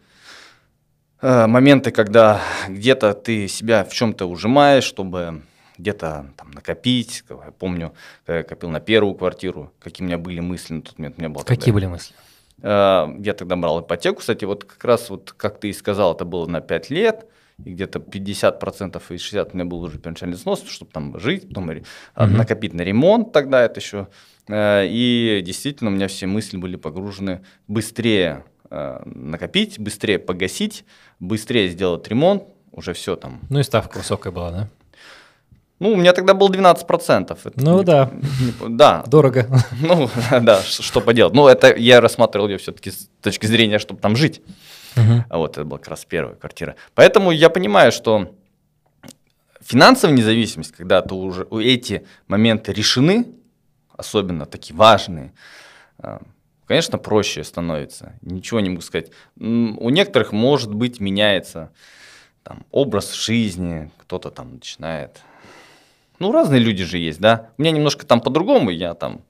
э, моменты, когда где-то ты себя в чем-то ужимаешь, чтобы где-то там накопить. Я помню, когда я копил на первую квартиру, какие у меня были мысли на тот момент. У меня было какие тогда... были мысли? Э, я тогда брал ипотеку, кстати, вот как раз вот, как ты и сказал, это было на 5 лет и где-то 50% из 60 у меня был уже первоначальный взнос, чтобы там жить, потом uh-huh. накопить на ремонт тогда это еще. Э, и действительно у меня все мысли были погружены быстрее э, накопить, быстрее погасить, быстрее сделать ремонт, уже все там. Ну и ставка высокая была, да? Ну, у меня тогда был 12%. Это ну не, да. Не, да. Дорого. Ну да, что поделать. Ну это я рассматривал ее все-таки с точки зрения, чтобы там жить. Угу. Вот, это была как раз первая квартира. Поэтому я понимаю, что финансовая независимость, когда то уже эти моменты решены, особенно такие важные, а, конечно, проще становится. Ничего не могу сказать. У некоторых, может быть, меняется там, образ жизни, кто-то там начинает... Ну, разные люди же есть, да. У меня немножко там по-другому, я там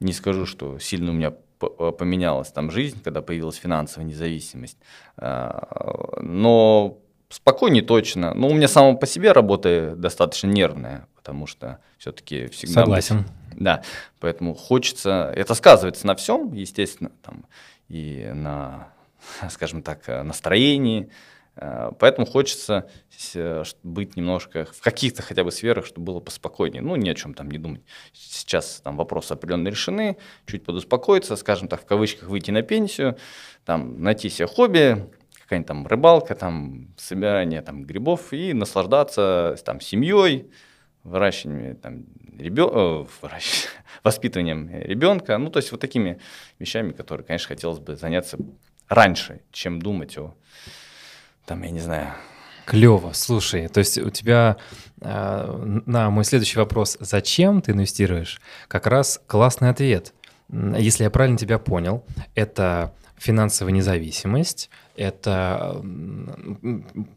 не скажу, что сильно у меня поменялась там жизнь, когда появилась финансовая независимость. А, но спокойнее точно. Но у меня само по себе работа достаточно нервная, потому что все-таки всегда... Согласен. Да, поэтому хочется... Это сказывается на всем, естественно, там, и на, скажем так, настроении, Э, поэтому хочется быть немножко в каких-то хотя бы сферах, чтобы было поспокойнее. Ну, ни о чем там не думать. Сейчас там вопросы определенно решены, чуть подуспокоиться, скажем так, в кавычках выйти на пенсию, там, найти себе хобби, какая-нибудь там рыбалка, там, собирание там, грибов и наслаждаться там, семьей, выращиванием там, ребен... Э, выращ... воспитыванием ребенка. Ну, то есть вот такими вещами, которые, конечно, хотелось бы заняться раньше, чем думать о там, я не знаю. Клево, слушай, то есть у тебя э, на мой следующий вопрос, зачем ты инвестируешь, как раз классный ответ. Если я правильно тебя понял, это финансовая независимость, это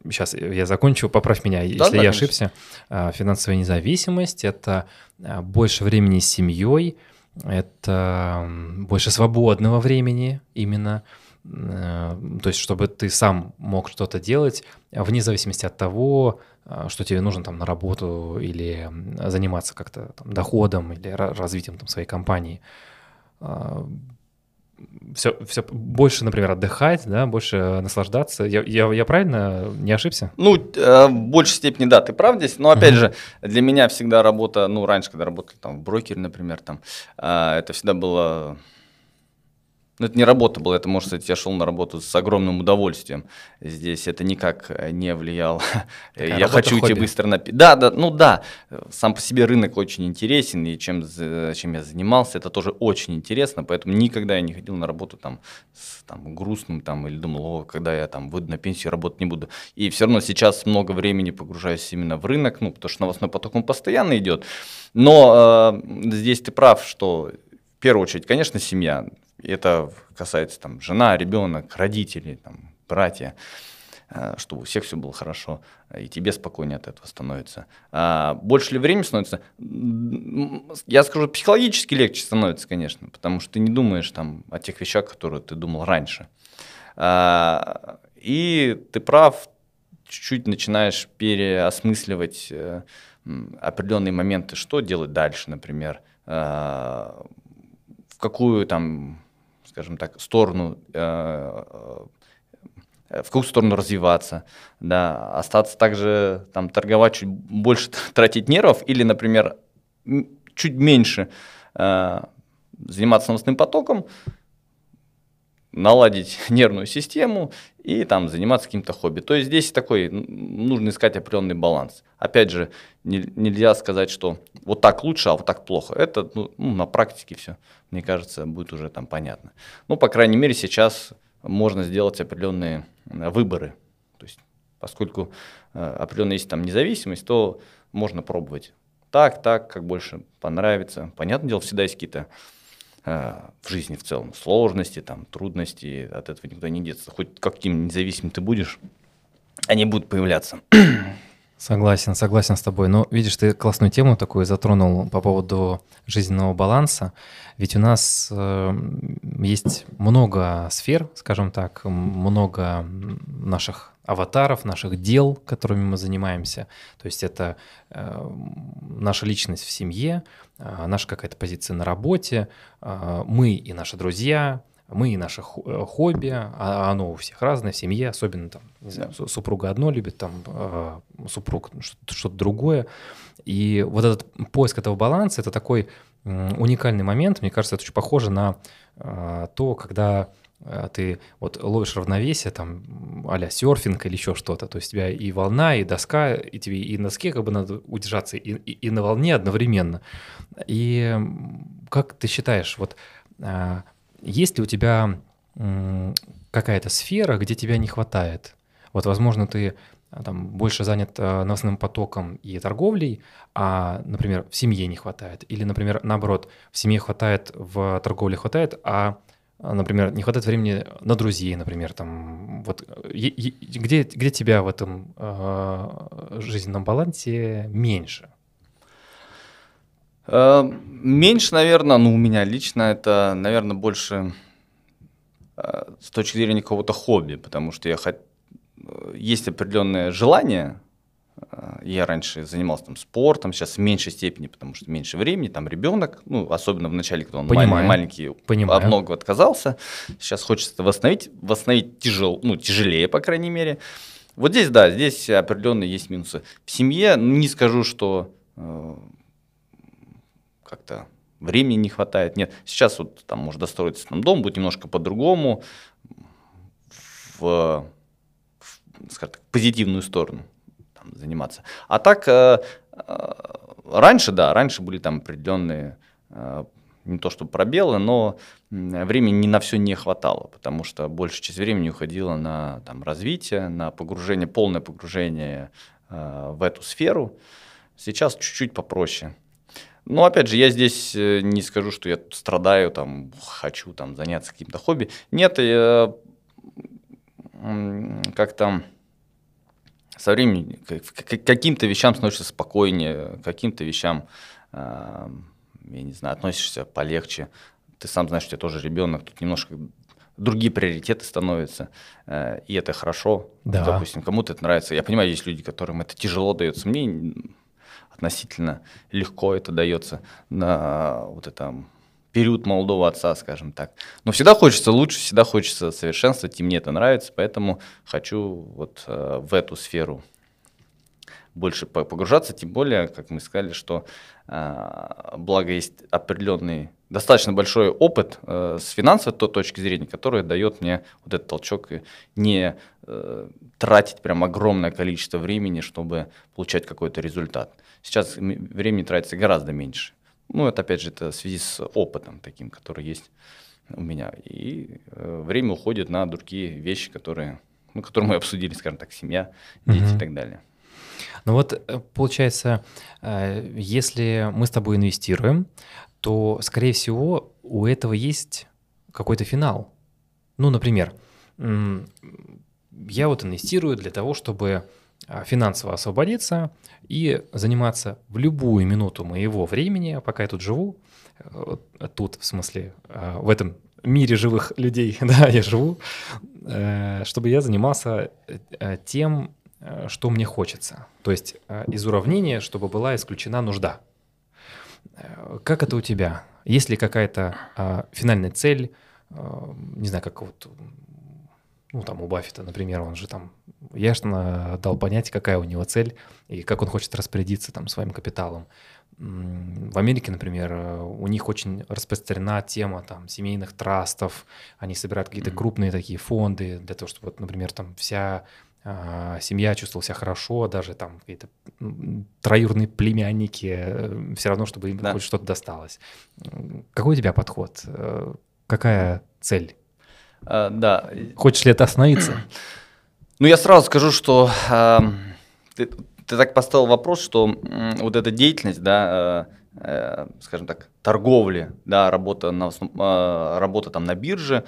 сейчас я закончу, поправь меня, если да, я конечно. ошибся. А, финансовая независимость это а, больше времени с семьей, это больше свободного времени именно. Э, то есть чтобы ты сам мог что-то делать вне зависимости от того, э, что тебе нужно там на работу или заниматься как-то там, доходом или развитием там, своей компании. Все, э, все больше, например, отдыхать, да, больше наслаждаться. Я, я, я правильно не ошибся? Ну, в большей степени, да, ты прав здесь. Но опять uh-huh. же, для меня всегда работа, ну, раньше, когда работал там в брокере, например, там, это всегда было ну, это не работа была, это, может быть, я шел на работу с огромным удовольствием. Здесь это никак э, не влияло. Такая я хочу идти быстро на... Да, да, ну да, сам по себе рынок очень интересен, и чем, чем я занимался, это тоже очень интересно, поэтому никогда я не ходил на работу там, с там, грустным там, или думал, о, когда я там выйду на пенсию, работать не буду. И все равно сейчас много времени погружаюсь именно в рынок, ну, потому что новостной поток он постоянно идет. Но э, здесь ты прав, что в первую очередь, конечно, семья Это касается там жена, ребенок, родители, там, братья, э, чтобы у всех все было хорошо, и тебе спокойнее от этого становится. А больше ли времени становится? Я скажу, психологически легче становится, конечно, потому что ты не думаешь там о тех вещах, которые ты думал раньше. А, и ты прав, чуть-чуть начинаешь переосмысливать э, определенные моменты, что делать дальше, например, а, в какую там, скажем так, сторону э, в какую сторону развиваться, да, остаться также там торговать чуть больше, тратить нервов или, например, чуть меньше э, заниматься новостным потоком, наладить нервную систему и там заниматься каким-то хобби. То есть здесь такой, нужно искать определенный баланс. Опять же, не, нельзя сказать, что вот так лучше, а вот так плохо. Это ну, ну, на практике все, мне кажется, будет уже там понятно. Ну, по крайней мере, сейчас можно сделать определенные э, выборы. То есть, поскольку э, определенная есть там независимость, то можно пробовать так, так, как больше понравится. Понятное дело, всегда есть какие-то в жизни в целом сложности, там, трудности, от этого никуда не деться. Хоть каким независимым ты будешь, они будут появляться. Согласен, согласен с тобой. Но видишь, ты классную тему такую затронул по поводу жизненного баланса. Ведь у нас э, есть много сфер, скажем так, много наших аватаров, наших дел, которыми мы занимаемся. То есть это э, наша личность в семье, э, наша какая-то позиция на работе, э, мы и наши друзья, мы и наше э, хобби, а оно у всех разное в семье, особенно там, не знаю, супруга одно любит, там э, супруг что-то другое. И вот этот поиск этого баланса, это такой уникальный момент, мне кажется, это очень похоже на э, то, когда ты вот ловишь равновесие, там, а серфинг или еще что-то, то есть у тебя и волна, и доска, и тебе и на доске как бы надо удержаться, и, и, и на волне одновременно. И как ты считаешь, вот есть ли у тебя какая-то сфера, где тебя не хватает? Вот, возможно, ты а, там больше занят а, новостным потоком и торговлей, а, например, в семье не хватает. Или, например, наоборот, в семье хватает, в торговле хватает, а, например, не хватает времени на друзей, например, там, вот, где, где тебя в этом э, жизненном балансе меньше? Э, меньше, наверное, ну, у меня лично это, наверное, больше э, с точки зрения какого-то хобби, потому что я хот... Э, есть определенное желание. Я раньше занимался там спортом, сейчас в меньшей степени, потому что меньше времени, там ребенок, ну, особенно в начале, когда он Понимаю. маленький, Понимаю. от многого отказался. Сейчас хочется это восстановить, восстановить тяжел, ну, тяжелее, по крайней мере. Вот здесь, да, здесь определенные есть минусы. В семье, ну, не скажу, что как-то времени не хватает. Нет, сейчас вот там может достроиться там дом, будет немножко по-другому, в, в скажем так, позитивную сторону там, заниматься. А так, э, э, раньше, да, раньше были там определенные, э, не то что пробелы, но времени не на все не хватало, потому что большая часть времени уходила на там, развитие, на погружение, полное погружение э, в эту сферу. Сейчас чуть-чуть попроще. Но опять же, я здесь э, не скажу, что я страдаю, там, хочу там, заняться каким-то хобби. Нет, я как-то со временем каким-то вещам становишься спокойнее, каким-то вещам, я не знаю, относишься полегче. Ты сам знаешь, что я тоже ребенок, тут немножко другие приоритеты становятся, э, и это хорошо. Да. Допустим, кому-то это нравится. Я понимаю, есть люди, которым это тяжело дается. Мне относительно легко это дается на вот этом период молодого отца, скажем так. Но всегда хочется лучше, всегда хочется совершенствовать, и мне это нравится, поэтому хочу вот э, в эту сферу больше погружаться, тем более, как мы сказали, что э, благо есть определенный, достаточно большой опыт э, с финансовой то, точки зрения, который дает мне вот этот толчок и не э, тратить прям огромное количество времени, чтобы получать какой-то результат. Сейчас времени тратится гораздо меньше. Ну, это опять же это в связи с опытом таким, который есть у меня. И э, время уходит на другие вещи, которые, ну, которые мы обсудили, скажем так, семья, дети угу. и так далее. Ну вот, э, получается, э, если мы с тобой инвестируем, то, скорее всего, у этого есть какой-то финал. Ну, например, я вот инвестирую для того, чтобы а, финансово освободиться и заниматься в любую минуту моего времени, пока я тут живу, э, тут, в смысле, э, в этом мире живых людей, да, я живу, э, чтобы я занимался тем, что мне хочется. То есть из уравнения, чтобы была исключена нужда. Как это у тебя? Есть ли какая-то а, финальная цель, не знаю, как вот ну, там, у Баффета, например, он же там ясно дал понять, какая у него цель и как он хочет распорядиться там своим капиталом. В Америке, например, у них очень распространена тема там семейных трастов, они собирают какие-то крупные такие фонды для того, чтобы, вот, например, там вся а, семья чувствовала себя хорошо, даже там какие-то троюрные племянники, э, все равно, чтобы им да. хоть что-то досталось. Какой у тебя подход? Э, какая цель? А, да. Хочешь ли это остановиться? Ну, я сразу скажу, что э, ты, ты так поставил вопрос, что э, вот эта деятельность, да, э, э, скажем так, торговли, да, работа, на, э, работа там на бирже,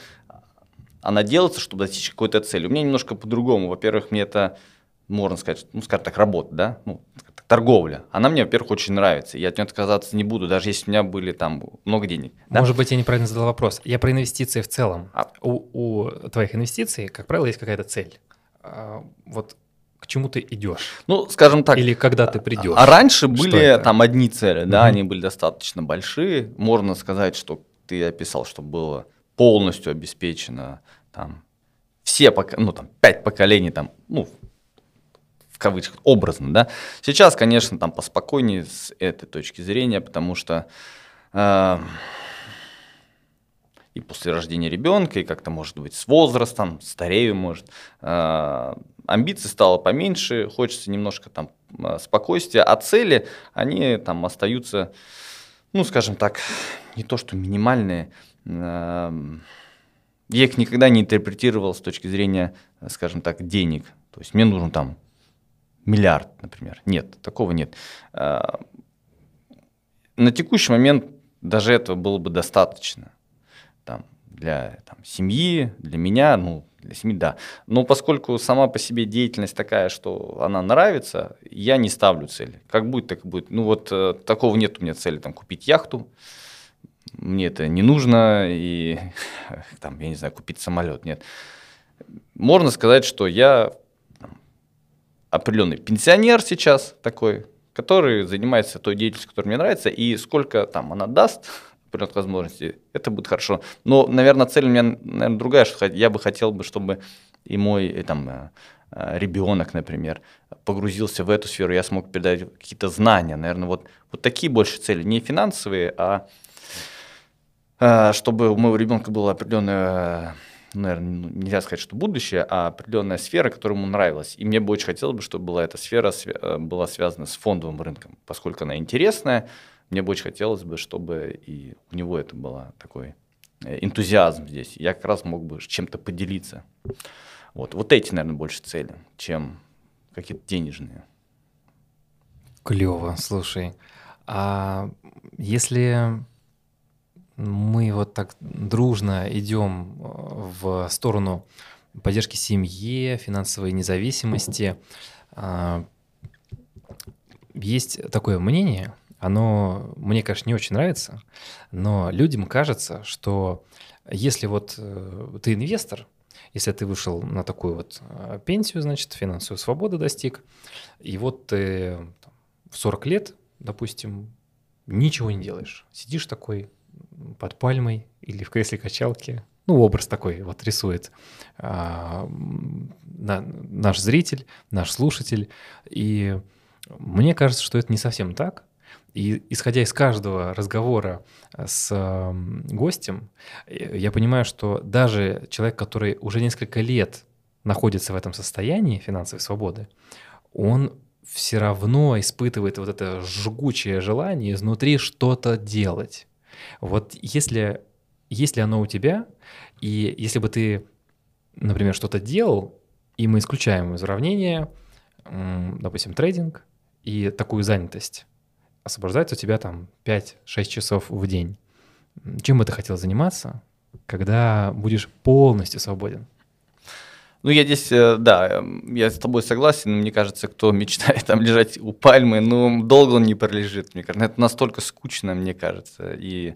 она делается, чтобы достичь какой-то цели. У меня немножко по-другому. Во-первых, мне это, можно сказать, ну, скажем так, работа, да, ну, торговля. Она мне, во-первых, очень нравится. Я от нее отказаться не буду, даже если у меня были там много денег. Да? Может быть, я неправильно задал вопрос. Я про инвестиции в целом. А... У, у твоих инвестиций, как правило, есть какая-то цель. А, вот к чему ты идешь? Ну, скажем так. Или когда ты придешь? А раньше были там одни цели, да, угу. они были достаточно большие. Можно сказать, что ты описал, что было полностью обеспечено там все, ну там пять поколений там, ну в кавычках, образно, да. Сейчас, конечно, там поспокойнее с этой точки зрения, потому что э, и после рождения ребенка, и как-то, может быть, с возрастом, старею, может, э, амбиций стало поменьше, хочется немножко там э, спокойствия, а цели, они там остаются, ну, скажем так, не то что минимальные, я их никогда не интерпретировал с точки зрения, скажем так, денег. То есть мне нужно там миллиард, например. Нет, такого нет. А, на текущий момент даже этого было бы достаточно. Там, для там, семьи, для меня, ну, для семьи, да. Но поскольку сама по себе деятельность такая, что она нравится, я не ставлю цели. Как будет, так будет. Ну вот э, такого нет у меня цели, там, купить яхту. Мне это не нужно, и там, я не знаю, купить самолет, нет. Можно сказать, что я определенный пенсионер сейчас такой, который занимается той деятельностью, которая мне нравится, и сколько там она даст определенных возможностей, это будет хорошо. Но, наверное, цель у меня, наверное, другая, что я бы хотел бы, чтобы и мой и, там, э, э, ребенок, например, погрузился в эту сферу, я смог передать какие-то знания, наверное, вот, вот такие больше цели, не финансовые, а чтобы у моего ребенка было определенное наверное, ну, нельзя сказать, что будущее, а определенная сфера, которая ему нравилась. И мне бы очень хотелось, бы, чтобы была эта сфера э, была связана с фондовым рынком, поскольку она интересная. Мне бы очень хотелось бы, чтобы и у него это было такой э, энтузиазм здесь. Я как раз мог бы чем-то поделиться. Вот, вот эти, наверное, больше цели, чем какие-то денежные. Клево, слушай. А если мы вот так дружно идем э, в сторону поддержки семьи, финансовой независимости. А, есть такое мнение, оно мне, конечно, не очень нравится, но людям кажется, что если вот э, ты инвестор, если ты вышел на такую вот э, пенсию, значит, финансовую свободу достиг, и вот ты в 40 лет, допустим, ничего не делаешь, сидишь такой, под пальмой или в кресле качалки. Ну, образ такой вот рисует а, на, наш зритель, наш слушатель. И мне кажется, что это не совсем так. И исходя из каждого разговора с э, гостем, я понимаю, что даже человек, который уже несколько лет находится в этом состоянии финансовой свободы, он все равно испытывает вот это жгучее желание изнутри что-то делать. Вот если, если оно у тебя, и если бы ты, например, что-то делал, и мы исключаем из уравнения, допустим, трейдинг и такую занятость, освобождается у тебя там 5-6 часов в день. Чем бы ты хотел заниматься? когда будешь полностью свободен? Ну, я здесь, э, да, я с тобой согласен. Мне кажется, кто мечтает там лежать у пальмы, ну, долго он не пролежит. Мне кажется, это настолько скучно, мне кажется. И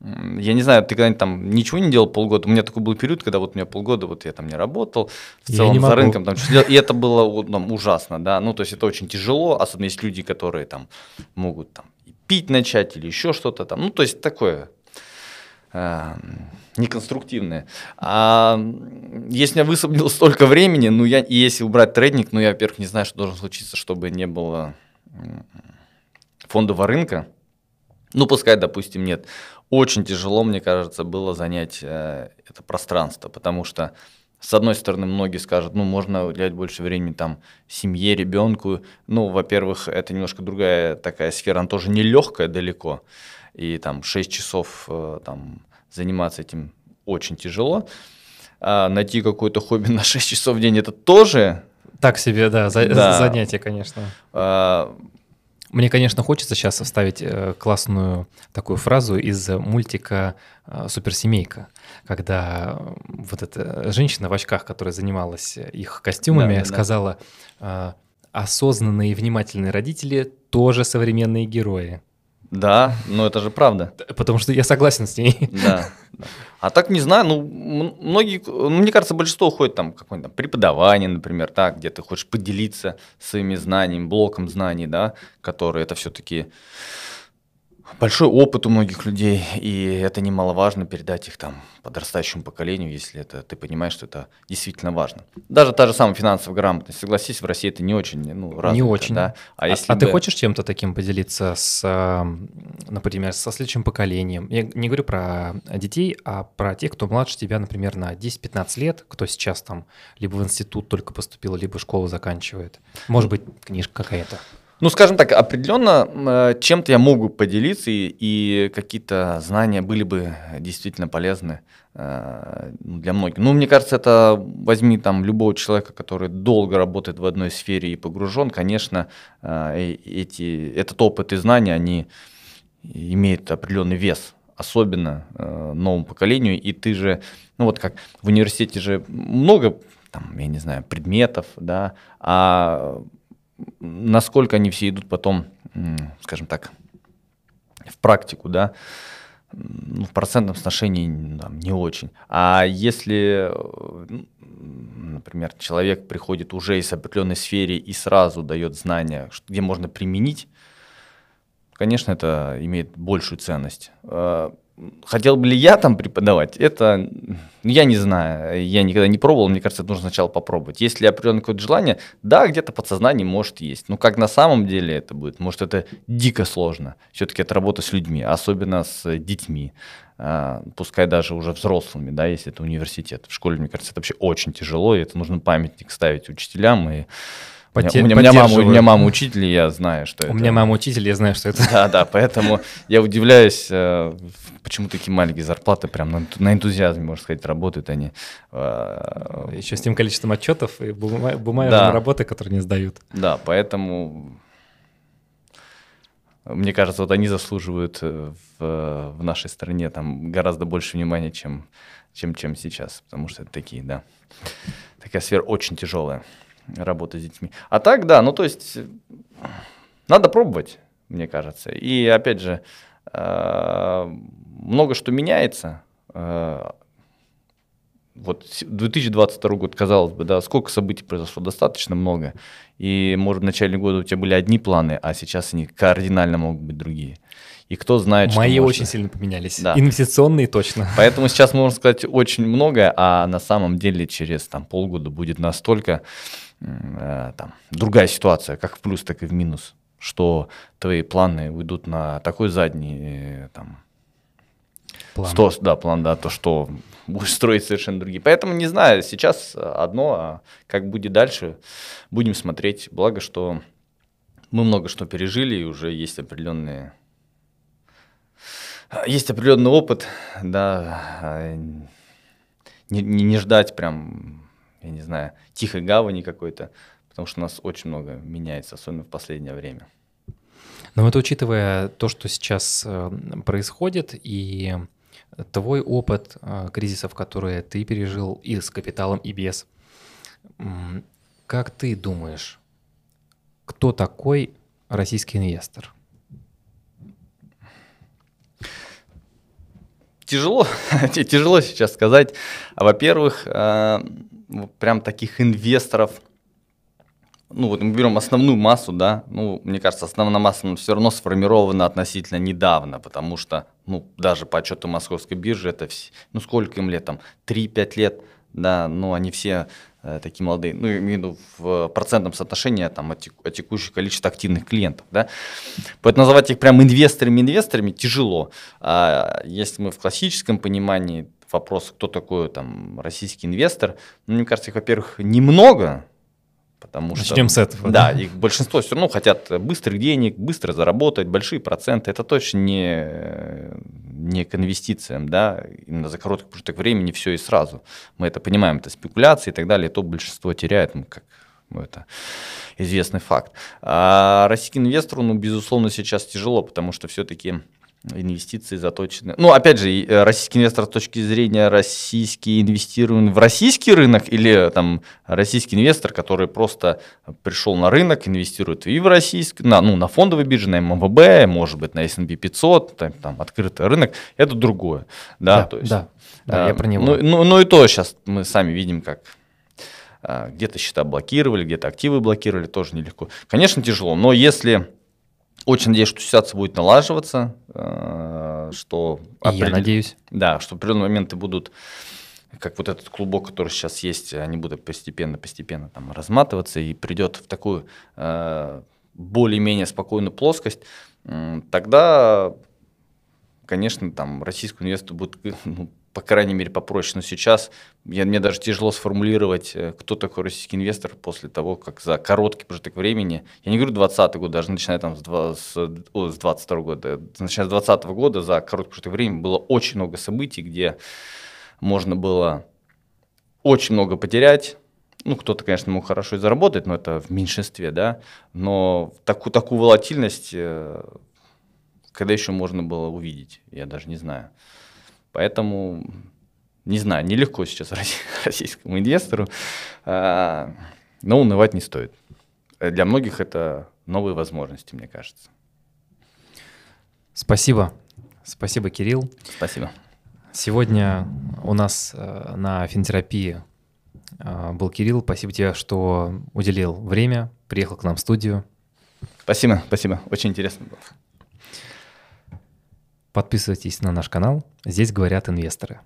я не знаю, ты когда-нибудь там ничего не делал полгода? У меня такой был период, когда вот у меня полгода вот я там не работал, в целом за рынком там что и это было там, ужасно, да. Ну, то есть это очень тяжело, особенно есть люди, которые там могут там пить начать или еще что-то там. Ну, то есть такое э, неконструктивное. А если я высвободил столько времени, ну я, и если убрать трейдинг, ну я, во-первых, не знаю, что должно случиться, чтобы не было фондового рынка. Ну, пускай, допустим, нет. Очень тяжело, мне кажется, было занять э, это пространство, потому что, с одной стороны, многие скажут, ну, можно уделять больше времени там семье, ребенку. Ну, во-первых, это немножко другая такая сфера, она тоже нелегкая далеко. И там 6 часов э, там заниматься этим очень тяжело. А найти какое-то хобби на 6 часов в день это тоже... Так себе, да, за, да. занятие, конечно. А... Мне, конечно, хочется сейчас вставить э, классную такую фразу из мультика э, «Суперсемейка», когда вот эта женщина в очках, которая занималась их костюмами, да, сказала. «Осознанные и внимательные родители тоже современные герои». Да, но это же правда. Потому что я согласен с ней. Да. А так не знаю, ну, многие, ну, мне кажется, большинство уходит там какое-нибудь преподавание, например, так, где ты хочешь поделиться своими знаниями, блоком знаний, да, которые это все-таки большой опыт у многих людей, и это немаловажно передать их там подрастающему поколению, если это ты понимаешь, что это действительно важно. Даже та же самая финансовая грамотность, согласись, в России это не очень, ну, развито, Не очень. Да? А, а, если а бы... ты хочешь чем-то таким поделиться с, например, со следующим поколением? Я не говорю про детей, а про тех, кто младше тебя, например, на 10-15 лет, кто сейчас там либо в институт только поступил, либо школу заканчивает. Может быть, книжка какая-то. Ну, скажем так, определенно э, чем-то я могу поделиться, и, и какие-то знания были бы действительно полезны э, ну, для многих. Ну, мне кажется, это возьми там любого человека, который долго работает в одной сфере и погружен, конечно, э, эти, этот опыт и знания, они имеют определенный вес особенно новому поколению, и ты же, ну вот как в университете же много, там, я не знаю, предметов, да, а насколько они все идут потом, скажем так, в практику, да, ну, в процентном соотношении там, не очень. А если, например, человек приходит уже из определенной сферы и сразу дает знания, где можно применить, конечно, это имеет большую ценность. Хотел бы ли я там преподавать, это я не знаю, я никогда не пробовал, мне кажется, это нужно сначала попробовать. Если определенное какое-то желание, да, где-то подсознание может есть, но как на самом деле это будет, может это дико сложно. Все-таки это работа с людьми, особенно с детьми, а, пускай даже уже взрослыми, да, если это университет. В школе, мне кажется, это вообще очень тяжело, и это нужно памятник ставить учителям, и Поте- у, меня, у, меня мама, у меня мама учитель, и я знаю, что у это. У меня мама учитель, я знаю, что это. Да, да, поэтому я удивляюсь, э, почему такие маленькие зарплаты прям на, энтузиазме, можно сказать, работают они. Э, Еще с тем количеством отчетов и бумажной да. работы, которые не сдают. Да, поэтому мне кажется, вот они заслуживают э, в, в нашей стране там гораздо больше внимания, чем, чем, чем сейчас, потому что это такие, да, такая сфера очень тяжелая работа с детьми. А так, да, ну то есть надо пробовать, мне кажется. И опять же, э, много что меняется. Э, вот 2022 год, казалось бы, да, сколько событий произошло, достаточно много. И, может, в начале года у тебя были одни планы, а сейчас они кардинально могут быть другие. И кто знает, Мои что очень сильно поменялись. Да. Инвестиционные точно. Поэтому сейчас можно сказать очень многое, а на самом деле через там, полгода будет настолько там, другая ситуация, как в плюс, так и в минус, что твои планы уйдут на такой задний э, там, план. 100, да, план, да, то, что будешь строить совершенно другие. Поэтому не знаю, сейчас одно, а как будет дальше, будем смотреть. Благо, что мы много что пережили, и уже есть определенные есть определенный опыт, да, а, не, не, не ждать прям я не знаю, тихой гавани какой-то, потому что у нас очень много меняется, особенно в последнее время. Но вот учитывая то, что сейчас э, происходит, и Твой опыт э, кризисов, которые ты пережил и с капиталом, и без. Как ты думаешь, кто такой российский инвестор? Тяжело, тяжело сейчас сказать. Во-первых, э, прям таких инвесторов – ну вот мы берем основную массу, да, ну, мне кажется, основная масса все равно сформирована относительно недавно, потому что, ну, даже по отчету Московской биржи, это, все, ну, сколько им лет, там, 3-5 лет, да, ну, они все э, такие молодые, ну, имею в виду в процентном соотношении, там, от, от текущего количества активных клиентов, да, поэтому называть их прям инвесторами-инвесторами тяжело, а если мы в классическом понимании, вопрос, кто такой, там, российский инвестор, ну, мне кажется, их, во-первых, немного, Потому Начнем что, с этого. Да, да, их большинство все равно хотят быстрых денег, быстро заработать, большие проценты. Это точно не, не к инвестициям, да, именно за короткий промежуток времени все и сразу. Мы это понимаем, это спекуляции и так далее, то большинство теряет, ну, как ну, это известный факт. А российский инвестору, ну, безусловно, сейчас тяжело, потому что все-таки инвестиции заточены. Ну, опять же, э, российский инвестор с точки зрения российский инвестирует в российский рынок или там российский инвестор, который просто пришел на рынок, инвестирует и в российский, на, ну, на фондовой бирже, на МВБ, может быть, на S&P 500, там, там открытый рынок, это другое. Да, да, то есть, да, да, а, я про него. Ну, ну, ну и то сейчас мы сами видим, как а, где-то счета блокировали, где-то активы блокировали, тоже нелегко. Конечно, тяжело, но если очень надеюсь, что ситуация будет налаживаться, э, что... определен... Я надеюсь. Да, что определенные моменты будут, как вот этот клубок, который сейчас есть, они будут постепенно-постепенно там разматываться и придет в такую э, более-менее спокойную плоскость, тогда, конечно, там российскому инвестору будет ну, по крайней мере, попроще. Но сейчас я, мне даже тяжело сформулировать, э, кто такой российский инвестор после того, как за короткий промежуток времени, я не говорю 20 год, даже начиная там с, 2, с, о, с 22 года, начиная с 20 года за короткий промежуток времени было очень много событий, где можно было очень много потерять, ну, кто-то, конечно, мог хорошо и заработать, но это в меньшинстве, да, но такую, такую волатильность, э, когда еще можно было увидеть, я даже не знаю. Поэтому, не знаю, нелегко сейчас российскому инвестору, а, но унывать не стоит. Для многих это новые возможности, мне кажется. Спасибо. Спасибо, Кирилл. Спасибо. Сегодня у нас э, на финтерапии э, был Кирилл. Спасибо тебе, что уделил время, приехал к нам в студию. Спасибо, спасибо. Очень интересно было. Подписывайтесь на наш канал. Здесь говорят инвесторы.